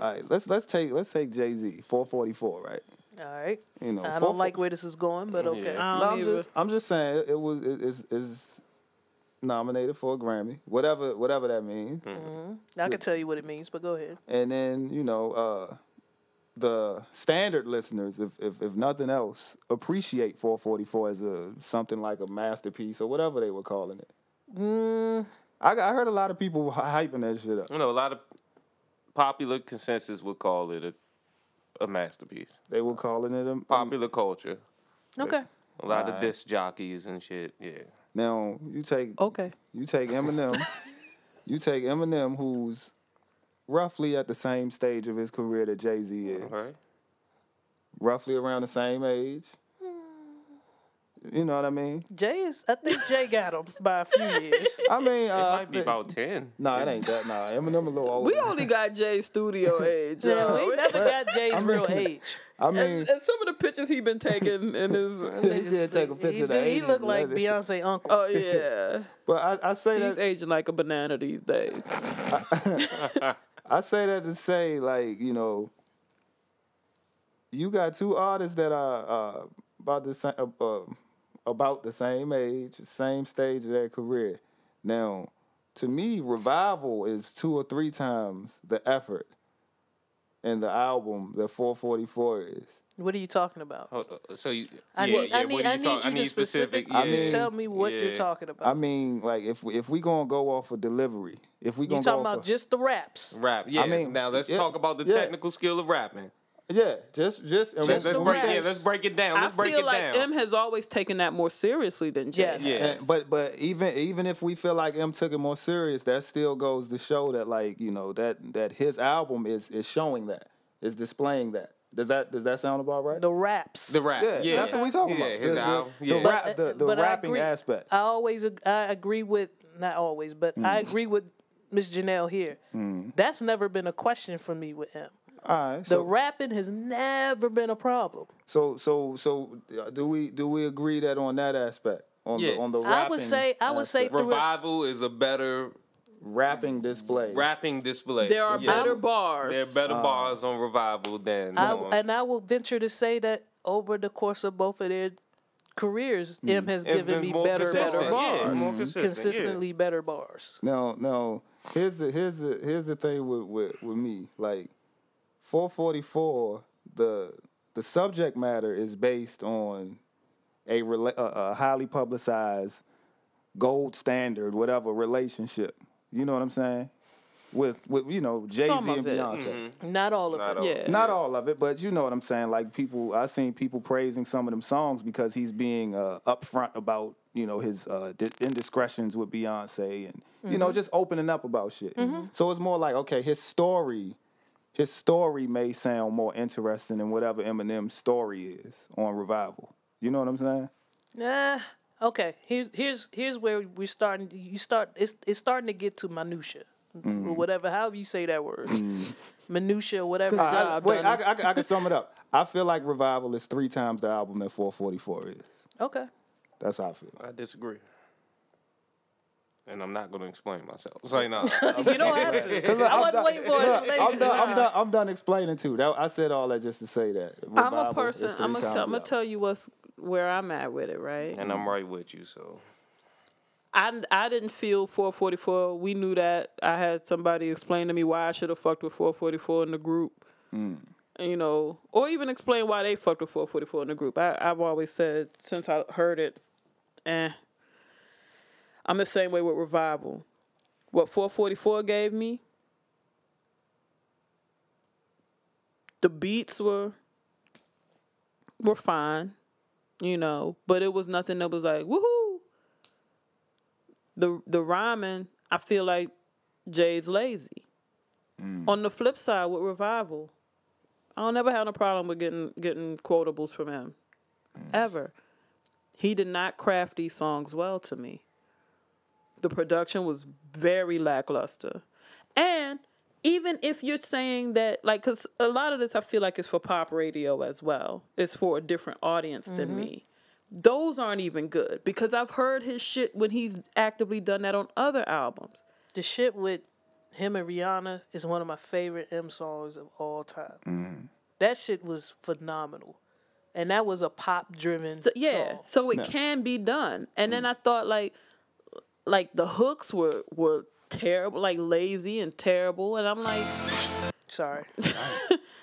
all right, let's let's take let's take Jay Z, 444, right? All right. You know, I don't like where this is going, but okay. Yeah. No, I'm either. just I'm just saying it was it is is nominated for a Grammy, whatever whatever that means. Mm-hmm. Mm-hmm. I can tell you what it means, but go ahead. And then you know uh, the standard listeners, if, if if nothing else, appreciate 444 as a something like a masterpiece or whatever they were calling it. Mm. I, I heard a lot of people hyping that shit up. You know, a lot of popular consensus would call it a, a masterpiece. They were calling it a Popular culture. Okay. A lot of disc jockeys and shit. Yeah. Now you take Okay. You take Eminem. you take Eminem, who's roughly at the same stage of his career that Jay Z is, Right. roughly around the same age. You know what I mean? Jay is, I think Jay got him by a few years. I mean, It uh, might be about 10. No, it ain't that. Nah, Eminem a little older. We only got Jay's studio age. Yeah, yo. we never got Jay's I mean- real age. I mean, and some of the pictures he been taking in his. he did take a picture He, of the he 80s, looked like wasn't? Beyonce uncle. Oh yeah, But I, I say he's that he's aging like a banana these days. I say that to say like you know, you got two artists that are uh, about the same uh, uh, about the same age, same stage of their career. Now, to me, revival is two or three times the effort in the album that 444 is. What are you talking about? Hold on, So you, I yeah, need, yeah. I what need, are I you need talk- you I to need specific. specific. I mean- tell me what you're talking about. I mean, like if we, if we gonna go off of delivery, if we you gonna talking go off about of, just the raps? Rap, yeah. I mean, now let's yeah, talk about the yeah. technical skill of rapping. Yeah, just just and Let's, let's the when we break, yeah, let's break it down. I Let's break feel it like down. M has always taken that more seriously than Jay. Yes. Yeah. And- but but even even if we feel like M took it more serious, that still goes to show that like you know that that his album is is showing that is displaying that. Does that does that sound about right? The raps. the rap, yeah, yeah, that's what we talking yeah, about. His the, album, the, yeah. the, rap, the, the But I rapping agree. aspect. I always I agree with not always, but I Mm. agree with Miss Janelle here. That's never been a question for me with him. All right, The rapping has never been a problem. so so so uh, do we do we agree that on that aspect on Yeah. the on the I rapping would say- I would say aspect, through it- Revival is a better rapping display. rapping display. There are Yeah. better bars. There are better uh, bars on Revival than I, on. and I will venture to say that over the course of both of their careers, mm. M has and given me more better, better consistent, yeah, bars. more mm. consistent, yeah. Consistently better bars. No, no. Here's the here's the here's the thing with with, with me. Like 444, the the subject matter is based on a, rela- a, a highly publicized gold standard, whatever relationship. You know what I'm saying? With with you know Jay Z Some and of it. Beyonce. Not all of Not them. all. Yeah. Not all of it, but you know what I'm saying. Like people, I've seen people praising some of them songs because he's being uh, upfront about you know his uh, di- indiscretions with Beyonce and you know just opening up about shit. So it's more like okay, his story, his story may sound more interesting than whatever Eminem's story is on Revival. You know what I'm saying? Nah. Okay. Here's here's here's where we're starting. You start. It's it's starting to get to minutia, Mm-hmm. or whatever. However you say that word, minutia, whatever. I- I- wait, I, I, I can sum it up. I feel like Revival is three times the album that 444 is. okay. That's how I feel. I disagree. And I'm not going to explain myself. So, you know, You don't have to. I wasn't waiting for an Look, I'm explanation. done. I'm done. I'm done explaining too. That, I said all that just to say that. I'm a person. I'm gonna times I'm gonna the tell you what's where I'm at with it, right? and I'm right with you. So, I, I didn't feel 444. We knew that. I had somebody explain to me why I should have fucked with 444 in the group. You know, or even explain why they fucked with 444 in the group. I, I've always said since I heard it, eh. I'm the same way with Revival. What 444 gave me, the beats were were fine, you know, but it was nothing that was like woohoo the the rhyming, I feel like Jade's lazy. Mm. On the flip side, with revival, I don't ever have no problem with getting getting quotables from him, mm. ever. He did not craft these songs well to me. The production was very lackluster, and even if you're saying that, like, because a lot of this I feel like is for pop radio as well. It's for a different audience than me those aren't even good because I've heard his shit when he's actively done that on other albums. The shit with him and Rihanna is one of my favorite M songs of all time. Mm-hmm. That shit was phenomenal, and that was a pop driven. So, yeah, song. so it can be done. And then I thought like like the hooks were were terrible, like lazy and terrible, and I'm like Sorry,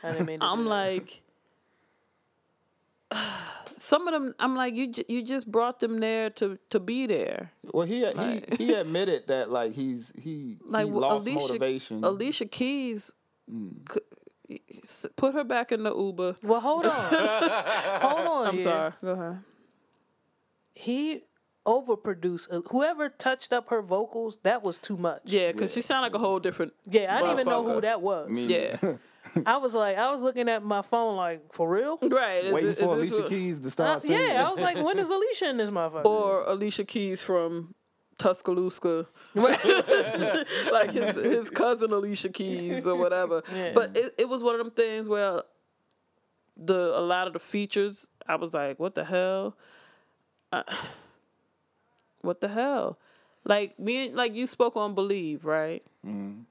I didn't mean to I'm like some of them I'm like you j- you just brought them there to to be there. Well, he he he admitted that like he's he Like he lost Alicia motivation. Alicia Keys mm. c- s- put her back in the Uber. Well, hold on, hold on. I'm here. sorry. Go ahead. He overproduced. Uh, Whoever touched up her vocals, that was too much. Yeah, because she sounded like a whole different. Yeah, I didn't even know who that was. Yeah. I was like, I was looking at my phone like, for real? right. Waiting it- for Alicia what- Keys to Uh, start singing. yeah, I was like, when is Alicia in this motherfucker? Or Alicia Keys from Tuscaloosa. like his, his cousin Alicia Keys or whatever. Yeah. But it, it was one of them things where the a lot of the features, I was like, what the hell? Uh, what the hell? Like me, and- like you spoke on Believe, right? Mm-hmm.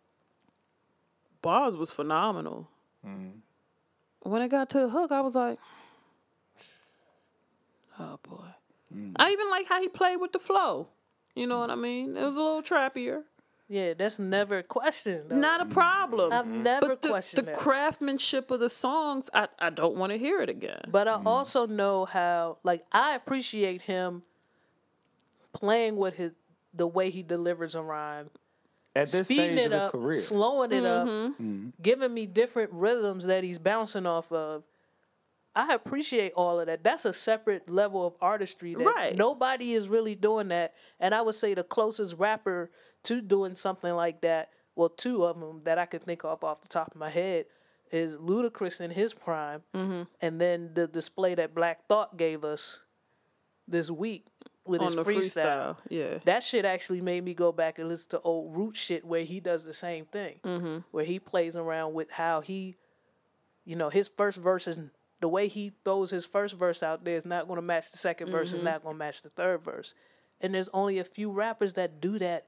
Bars was phenomenal. Mm-hmm. when it got to the hook, I was like, oh boy. Mm. I even like how he played with the flow. You know what I mean? It was a little trappier. Yeah, that's never a question. though. Not a problem. I've mm-hmm. never but the, questioned the that. craftsmanship of the songs, I, I don't want to hear it again. But I also know how, like, I appreciate him playing with his the way he delivers a rhyme, At this speeding stage it of his up, career. slowing it Mm-hmm. up, giving me different rhythms that he's bouncing off of. I appreciate all of that. That's a separate level of artistry that Right. nobody is really doing that. And I would say the closest rapper to doing something like that, well, two of them that I could think of off the top of my head, is Ludacris in his prime, Mm-hmm. and then the display that Black Thought gave us this week with On his the freestyle. freestyle, yeah. That shit actually made me go back and listen to old root shit where he does the same thing, mm-hmm. where he plays around with how he, you know, his first verse is the way he throws his first verse out there is not going to match the 2nd verse, is not going to match the third verse, and there's only a few rappers that do that,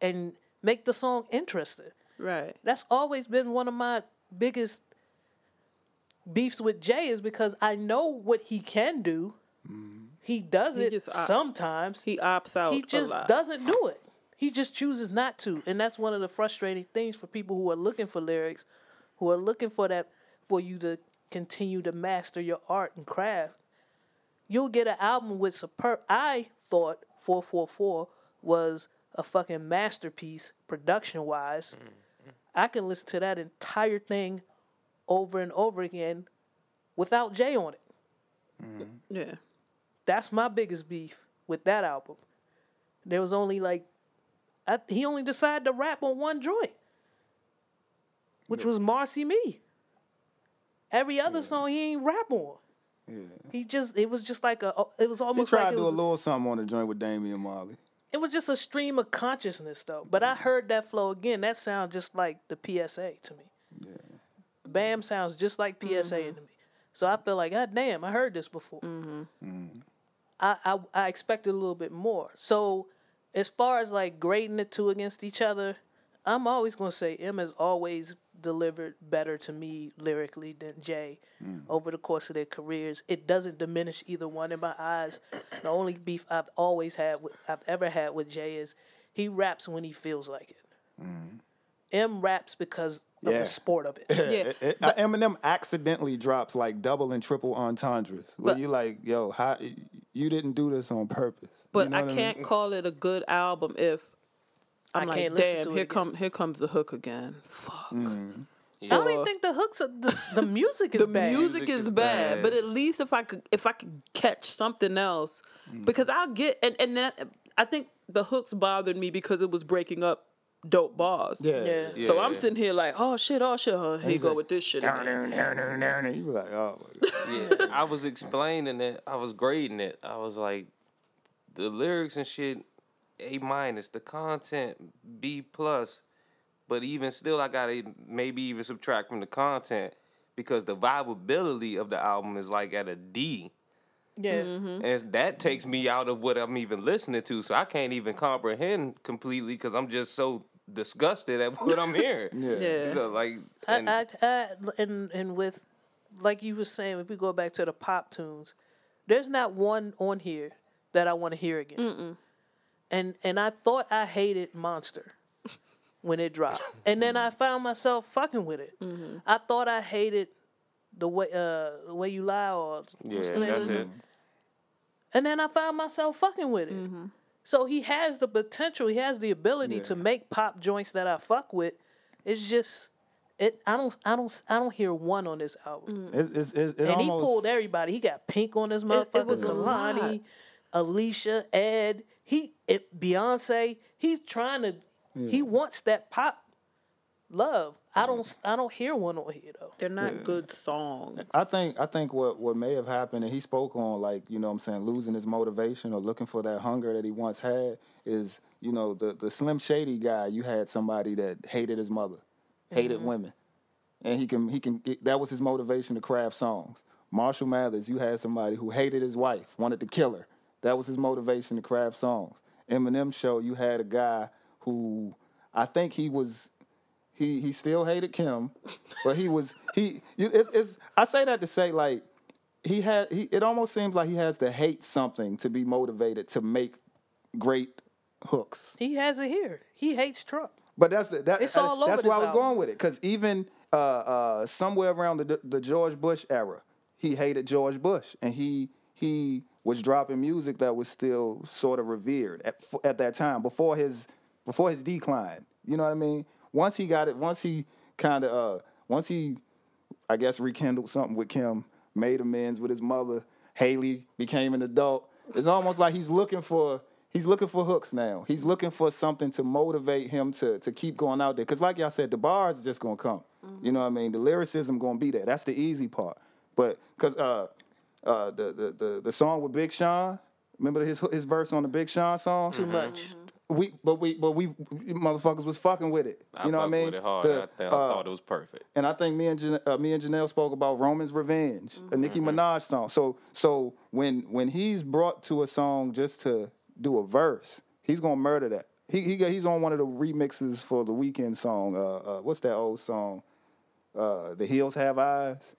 and make the song interesting. Right. That's always been one of my biggest beefs with Jay is because I know what he can do. He does He it just sometimes. He opts out. He just doesn't do it. He just chooses not to. And that's one of the frustrating things for people who are looking for lyrics, who are looking for that for you to continue to master your art and craft. You'll get an album with superb I thought 444 was a fucking masterpiece production wise. Mm-hmm. I can listen to that entire thing over and over again without Jay on it. Yeah. That's my biggest beef with that album. There was only like, I, he only decided to rap on one joint, which was Marcy Me. Every other song he ain't rap on. Yeah. He just it was just like a it was almost He tried like to it do a little something on the joint with Damian Marley. it was just a stream of consciousness though. But I heard that flow again. That sounds just like the PSA to me. Yeah. Bam sounds just like PSA mm-hmm. to me. So I feel like, God damn, I heard this before. Mm-hmm. Mm-hmm. I, I I expected a little bit more. So as far as like grading the two against each other, I'm always gonna say M has always delivered better to me lyrically than Jay hmm. over the course of their careers. It doesn't diminish either one in my eyes. The only beef I've always had with, I've ever had with Jay is he raps when he feels like it. Hmm. M raps because of Yeah. the sport of it. Yeah. It- uh, Eminem accidentally drops like double and triple entendres. Where But- you like, yo, how you didn't do this on purpose. But You know I can't call it a good album if I'm I like, can't listen damn, to it here again." come here comes the hook again. Fuck. I don't even think the hooks are, the, the music is the bad. music, Music is is bad, bad. but at least if I could if I could catch something else, because I'll get and and that, I think the hooks bothered me because it was breaking up dope bars. Yeah. Yeah. So I'm sitting here like, oh shit, oh shit, oh, here you go like, with this shit. Down again. there, down down. You be like, oh my God. yeah, I was explaining it. I was grading it. I was like, the lyrics and shit, A minus. The content, B plus. But even still, I gotta maybe even subtract from the content because the viability of the album is like at a D. Yeah. And mm-hmm. that takes me out of what I'm even listening to, so I can't even comprehend completely because I'm just so disgusted at what I'm hearing. Yeah. So like, and, I, I, I, and and with like you were saying, if we go back to the pop tunes, there's not one on here that I want to hear again. And and I thought I hated Monster when it dropped, and then I found myself fucking with it. Mm-hmm. I thought I hated the way uh the way you lie or yeah, what's the name that's it. Mm-hmm. and then I found myself fucking with it. Mm-hmm. So he has the potential, he has the ability to make pop joints that I fuck with. It's just it. I don't. I don't. I don't hear one on this album. Mm. It, it's, it's, it And almost, he pulled everybody. He got Pink on this motherfucker. was a lot. Kehlani, Alicia, Ed. He, it, Beyonce. He's trying to. He wants that pop love. I don't. I don't hear one on here though. They're not good songs. I think I think what, what may have happened, and he spoke on like you know what I'm saying losing his motivation or looking for that hunger that he once had is you know the the Slim Shady guy. You had somebody that hated his mother, hated mm-hmm. women, and he can he can that was his motivation to craft songs. Marshall Mathers, you had somebody who hated his wife, wanted to kill her. That was his motivation to craft songs. Eminem show, you had a guy who I think he was he he still hated Kim, but he was he. It's, it's I say that to say like he had he. It almost seems like he has to hate something to be motivated to make great hooks. He has it here. He hates Trump. But that's the, that, It's all over that's where I was going with it because even uh, uh, somewhere around the the George Bush era, he hated George Bush, and he he was dropping music that was still sort of revered at at that time before his before his decline. You know what I mean? Once he got it, once he kind of uh, once he I guess rekindled something with Kim, made amends with his mother. Hailie became an adult. It's almost like he's looking for he's looking for hooks now. He's looking for something to motivate him to to keep going out there. Cause like y'all said, the bars are just gonna come. You know what I mean? The lyricism gonna be there. That's the easy part. But cause uh uh the the the, the song with Big Sean, remember his his verse on the Big Sean song? Too much. We but we but we motherfuckers was fucking with it. I You know what I mean? with it hard. The, I, think, uh, I thought it was perfect. and I think me and Jan- uh, me and Janelle spoke about Roman's Revenge, Mm-hmm. a Nicki Minaj song. So so when when he's brought to a song just to do a verse, he's gonna murder that. He he he's on one of the remixes for the Weeknd song. Uh, uh, what's that old song? Uh, the Hills Have Eyes.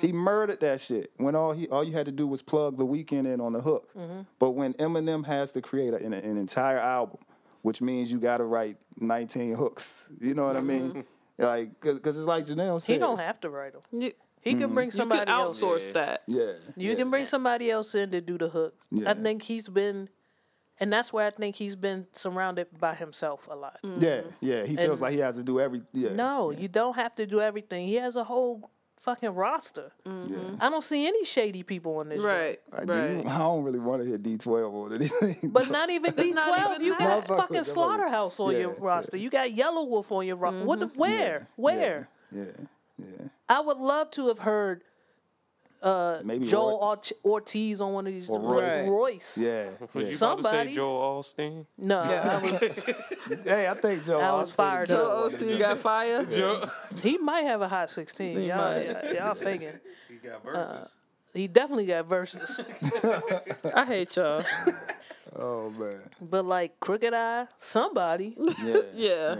He murdered that shit when all he all you had to do was plug the Weeknd in on the hook. But when Eminem has to create a, an, an entire album, which means you got to write 19 hooks. You know what I mean? Mm-hmm. Like, cause, cause, it's like Janelle said. He don't have to write them. You, He can mm-hmm. bring you somebody can else. outsource Yeah. that. Yeah. You yeah. can bring somebody else in to do the hook. Yeah. I think he's been, and that's where I think he's been surrounded by himself a lot. Yeah, mm-hmm. yeah. He feels And- like he has to do every. Yeah. No, you don't have to do everything. He has a whole fucking roster. Mm-hmm. I don't see any shady people on this. joint. Right, I, do, right. I don't really want to hear D twelve or anything. But not even D twelve. You got Motherfucker, fucking Slaughterhouse on yeah, your yeah. roster. You got Yelawolf on your roster. What? The, mm-hmm. where? Where? yeah, yeah. I would love to have heard Uh, Maybe Joell Roy- Ortiz on one of these. Or Royce. Royce. Yeah. Was yeah. you Somebody- about to say Joel Osteen? No, I was, Hey, I think Joe. I was Osteen fired did up. Joe one of Osteen them. got fire. he might have a hot sixteen. He Y'all, might. y'all, y'all faking. He got verses. Uh, he definitely got verses. I hate y'all. Oh man. but like Crooked I, somebody. Yeah. Yeah.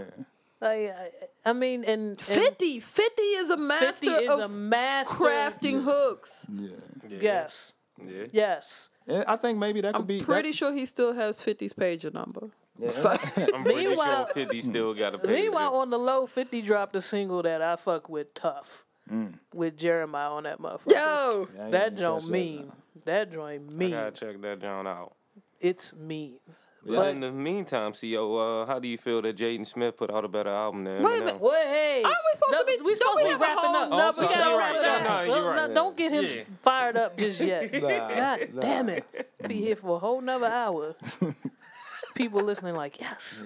Like I, I mean, and, and 50, 50 is a master fifty is of a master. crafting hooks. Yeah. Yes, Yeah. yes. And I think maybe that could I'm be. pretty sure he still has 50's pager number. I'm pretty Meanwhile- sure 50 still got a page. Meanwhile, on the low, Fifty dropped a single that I fuck with tough Mm. with Jeremih on that motherfucker. Yo! I ain't that joint catch that mean. That joint I mean. gotta check that joint out. It's mean. But But- in the meantime, CO, uh, how do you feel that Jaden Smith put out a better album than Wait a Eminem? minute. Well, hey, Are we supposed to be- we don't supposed we to be have a wrapping whole up. nother we show gotta right wrap it now? up. No, no, you're Well, right. no, Don't get him Yeah. fired up just yet. Nah, God nah. damn it. Be here for a whole nother hour. People listening like, yes.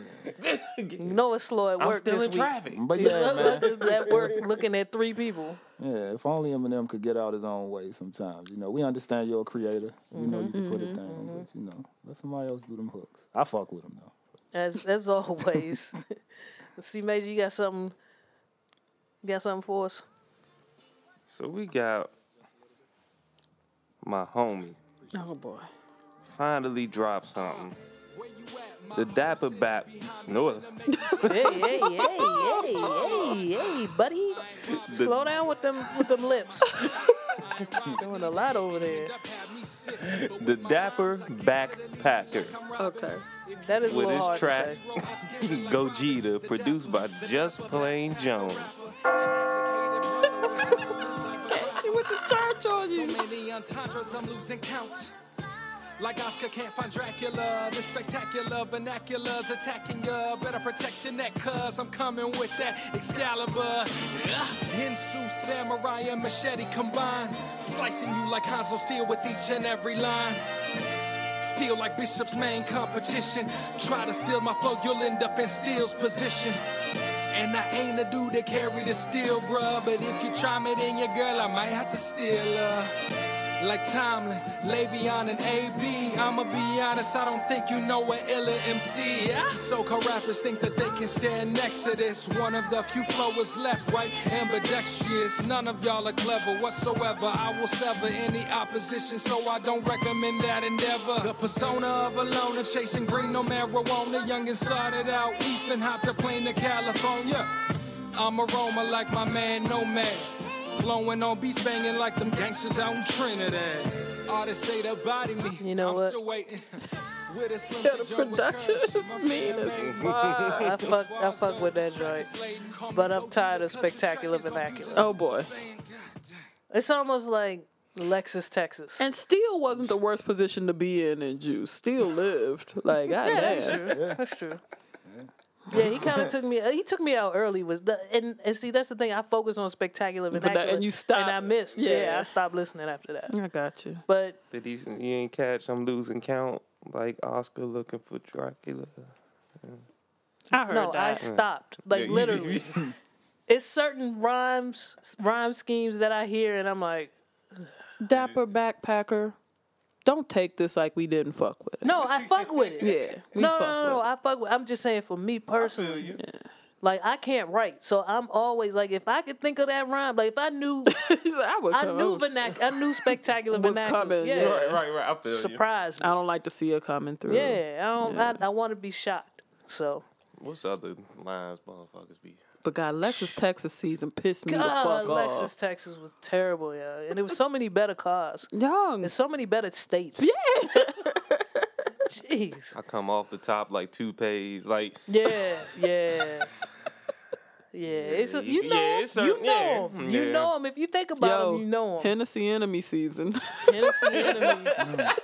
You know it's slow at work I'm still this in week. traffic. But yeah, man. It's at work looking at three people. Yeah, if only Eminem could get out his own way sometimes. You know, we understand you're a creator. You know, you can mm-hmm, put it mm-hmm, down, mm-hmm. but you know, let somebody else do them hooks. I fuck with them though. As as always. See, Major, you got something you got something for us? So we got my homie Oh boy. finally dropped something. The Dapper Bap. No, hey, hey, hey, hey, hey, hey, buddy. Slow down with them with them lips. Doing a lot over there. the Dapper Backpacker Okay. That is a with little his hard track to. Gogeta, produced by Just Plain Jones. She went to church on So you. many entendres, I'm losing count. Like Oscar can't find Dracula. The spectacular vernaculars attacking ya. Better protect your neck, cuz I'm coming with that Excalibur. Ginsu, samurai, and machete combined. Slicing you like Hanzo Steel with each and every line. Steal like Bishop's main competition. Try to steal my flow, you'll end up in Steel's position. And I ain't a dude that carry the steel, bruh. But if you try me, then your girl, I might have to steal her. Like Tomlin, Le'Veon, and AB. I'ma be honest, I don't think you know a illa MC. Yeah? So-called rappers think that they can stand next to this. One of the few flowers left, right? Ambidextrous. None of y'all are clever whatsoever. I will sever any opposition, so I don't recommend that endeavor. The persona of a loner, chasing green, no marijuana. Youngin' started out east and hopped a plane to California. I'm a Roma like my man Nomad. Flowing on beats, banging like them gangsters out in Trinidad. Artists say they body me. You know I'm what? still waiting. With a slim Yeah, the production is mean as fuck. I fuck, I fuck with that joint. But I'm tired of spectacular vernacular. Oh boy. It's almost like Lexus, Texas. And Steel wasn't the worst position to be in in Juice. Steel lived. Like, yeah, that's goddamn. true. That's true. Yeah, he kind of took me. He took me out early. Was the, and and see that's the thing. I focused on spectacular that- and you stopped. and I missed. Yeah. Yeah. I stopped listening after that. I got you. But Did he? You ain't catch? I'm losing count. Like Oscar looking for Dracula. I heard that. no, I stopped. Like Yeah, you- literally, it's certain rhymes, rhyme schemes that I hear, and I'm like, Dapper backpacker. Don't take this like we didn't fuck with it. no, I fuck with it. Yeah. No, no, no, no. I fuck with. I'm just saying for me personally. Like I can't write, so I'm always like, if I could think of that rhyme, like if I knew, I, would I knew over. vernac, I knew spectacular Was vernacular. coming, yeah, yeah. Right, right, right. I feel you. surprise me. I don't like to see it coming through. Yeah, I don't. I, I want to be shocked. So What's other lines motherfuckers be? But God, Lexus Texas season pissed me the fuck Lexus, off. Lexus Texas was terrible, yeah, and there was so many better cars Young. and so many better states. Yeah. Jeez. I come off the top like toupees. Like Yeah, yeah. Yeah, it's a, you Yeah, know, it's you certain- yeah, know, 'em. you yeah. know them. If you think about Yo, them, you know them. Hennessy enemy season. Hennessy enemy. Mm.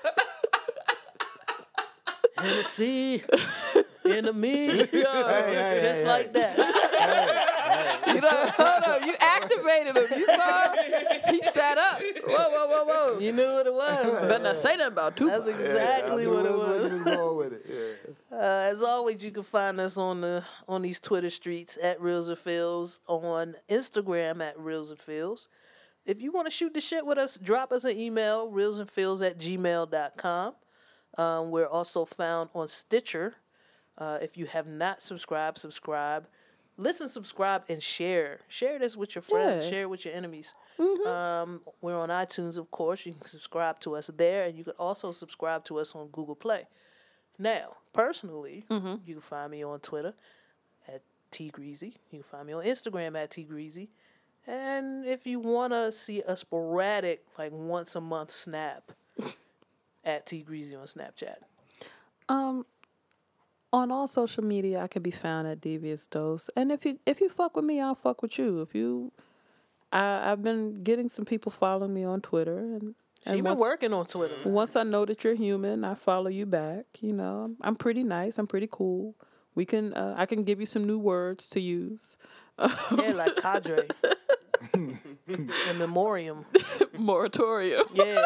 Hennessy enemy. hey, Just hey, like that. you know, hold on, you activated him. You saw he sat up. Whoa, whoa, whoa, whoa. You knew what it was. Better not say nothing about Tupac. That's exactly what it was. was it. Yeah. Uh, as always, you can find us on the on these Twitter streets at Reels and Feels, on Instagram at Reels and Feels. If you want to shoot the shit with us, drop us an email, reelsandfeels at gmail.com. Um, we're also found on Stitcher. Uh, if you have not subscribed, subscribe. Listen, subscribe, and share. Share this with your friends. Yeah. Share it with your enemies. Um, we're on iTunes, of course. You can subscribe to us there, and you can also subscribe to us on Google Play. Now, personally, you can find me on Twitter at T Greasy. You can find me on Instagram at T Greasy. And if you want to see a sporadic, like once a month snap, at T Greasy on Snapchat. Um, on all social media, I can be found at Devious Dose. And if you if you fuck with me, I'll fuck with you. If you, I I've been getting some people following me on Twitter, and She and been working on Twitter. once I know that you're human, I follow you back. You know, I'm, I'm pretty nice. I'm pretty cool. We can uh, I can give you some new words to use. Yeah, like cadre. In memoriam. Moratorium. Yeah.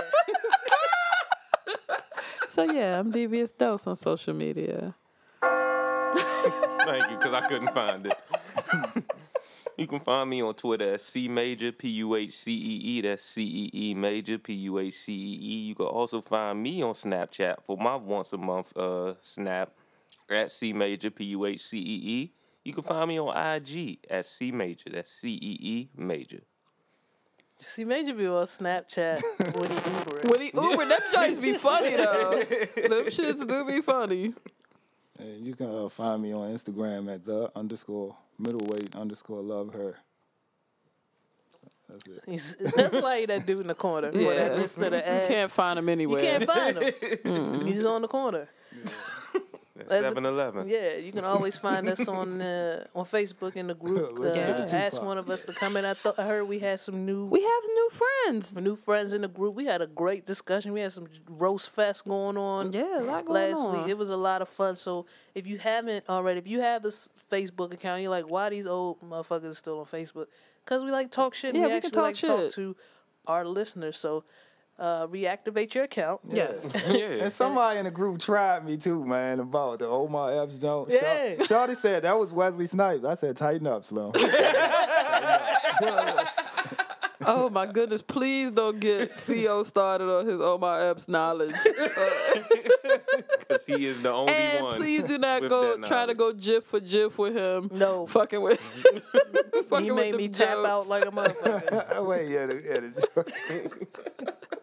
So yeah, I'm Devious Dose on social media. Thank you, because I couldn't find it. you can find me on Twitter at C Major, P U H C E E. That's C E E Major, P U H C E E. You can also find me on Snapchat for my once a month uh, snap at C Major, P U H C E E. You can find me on IG at C Major. That's C E E Major. See, Major be on Snapchat when he Ubering. When he Uber, them joints be funny though. them shits do be funny. And you can uh, find me on Instagram at the underscore middleweight underscore love her. That's it. He's, that's why he that dude in the corner. Yeah. Yeah. That Mr. The You can't find him anywhere. You can't find him. He's on the corner. That's That's- 7 Eleven. Yeah, you can always find us on uh, on Facebook in the group. Uh, Listen to the ask one of us to come in. I thought I heard we had some new We have new friends. new friends in the group. We had a great discussion. We had some roast fest going on. Yeah, a lot going last on. week. It was a lot of fun. So if you haven't already, if you have this Facebook account, you're like, why these old motherfuckers still on Facebook? Because we like talk shit. and Yeah, we, we can actually like talk talk shit. to our listeners. So uh, reactivate your account. yes. Yeah. And somebody in the group tried me too, man, about the Omar Epps joke. Yeah. Shorty said that was Wesley Snipes. I said tighten up, Slim. Oh my goodness! Please don't get Co started on his Omar Epps knowledge, Because he is the only and one. please do not go try to go jiff for jiff with him. No. fucking with. fucking He made them me tap out like a motherfucker. Wait, yeah, the, yeah, the joke.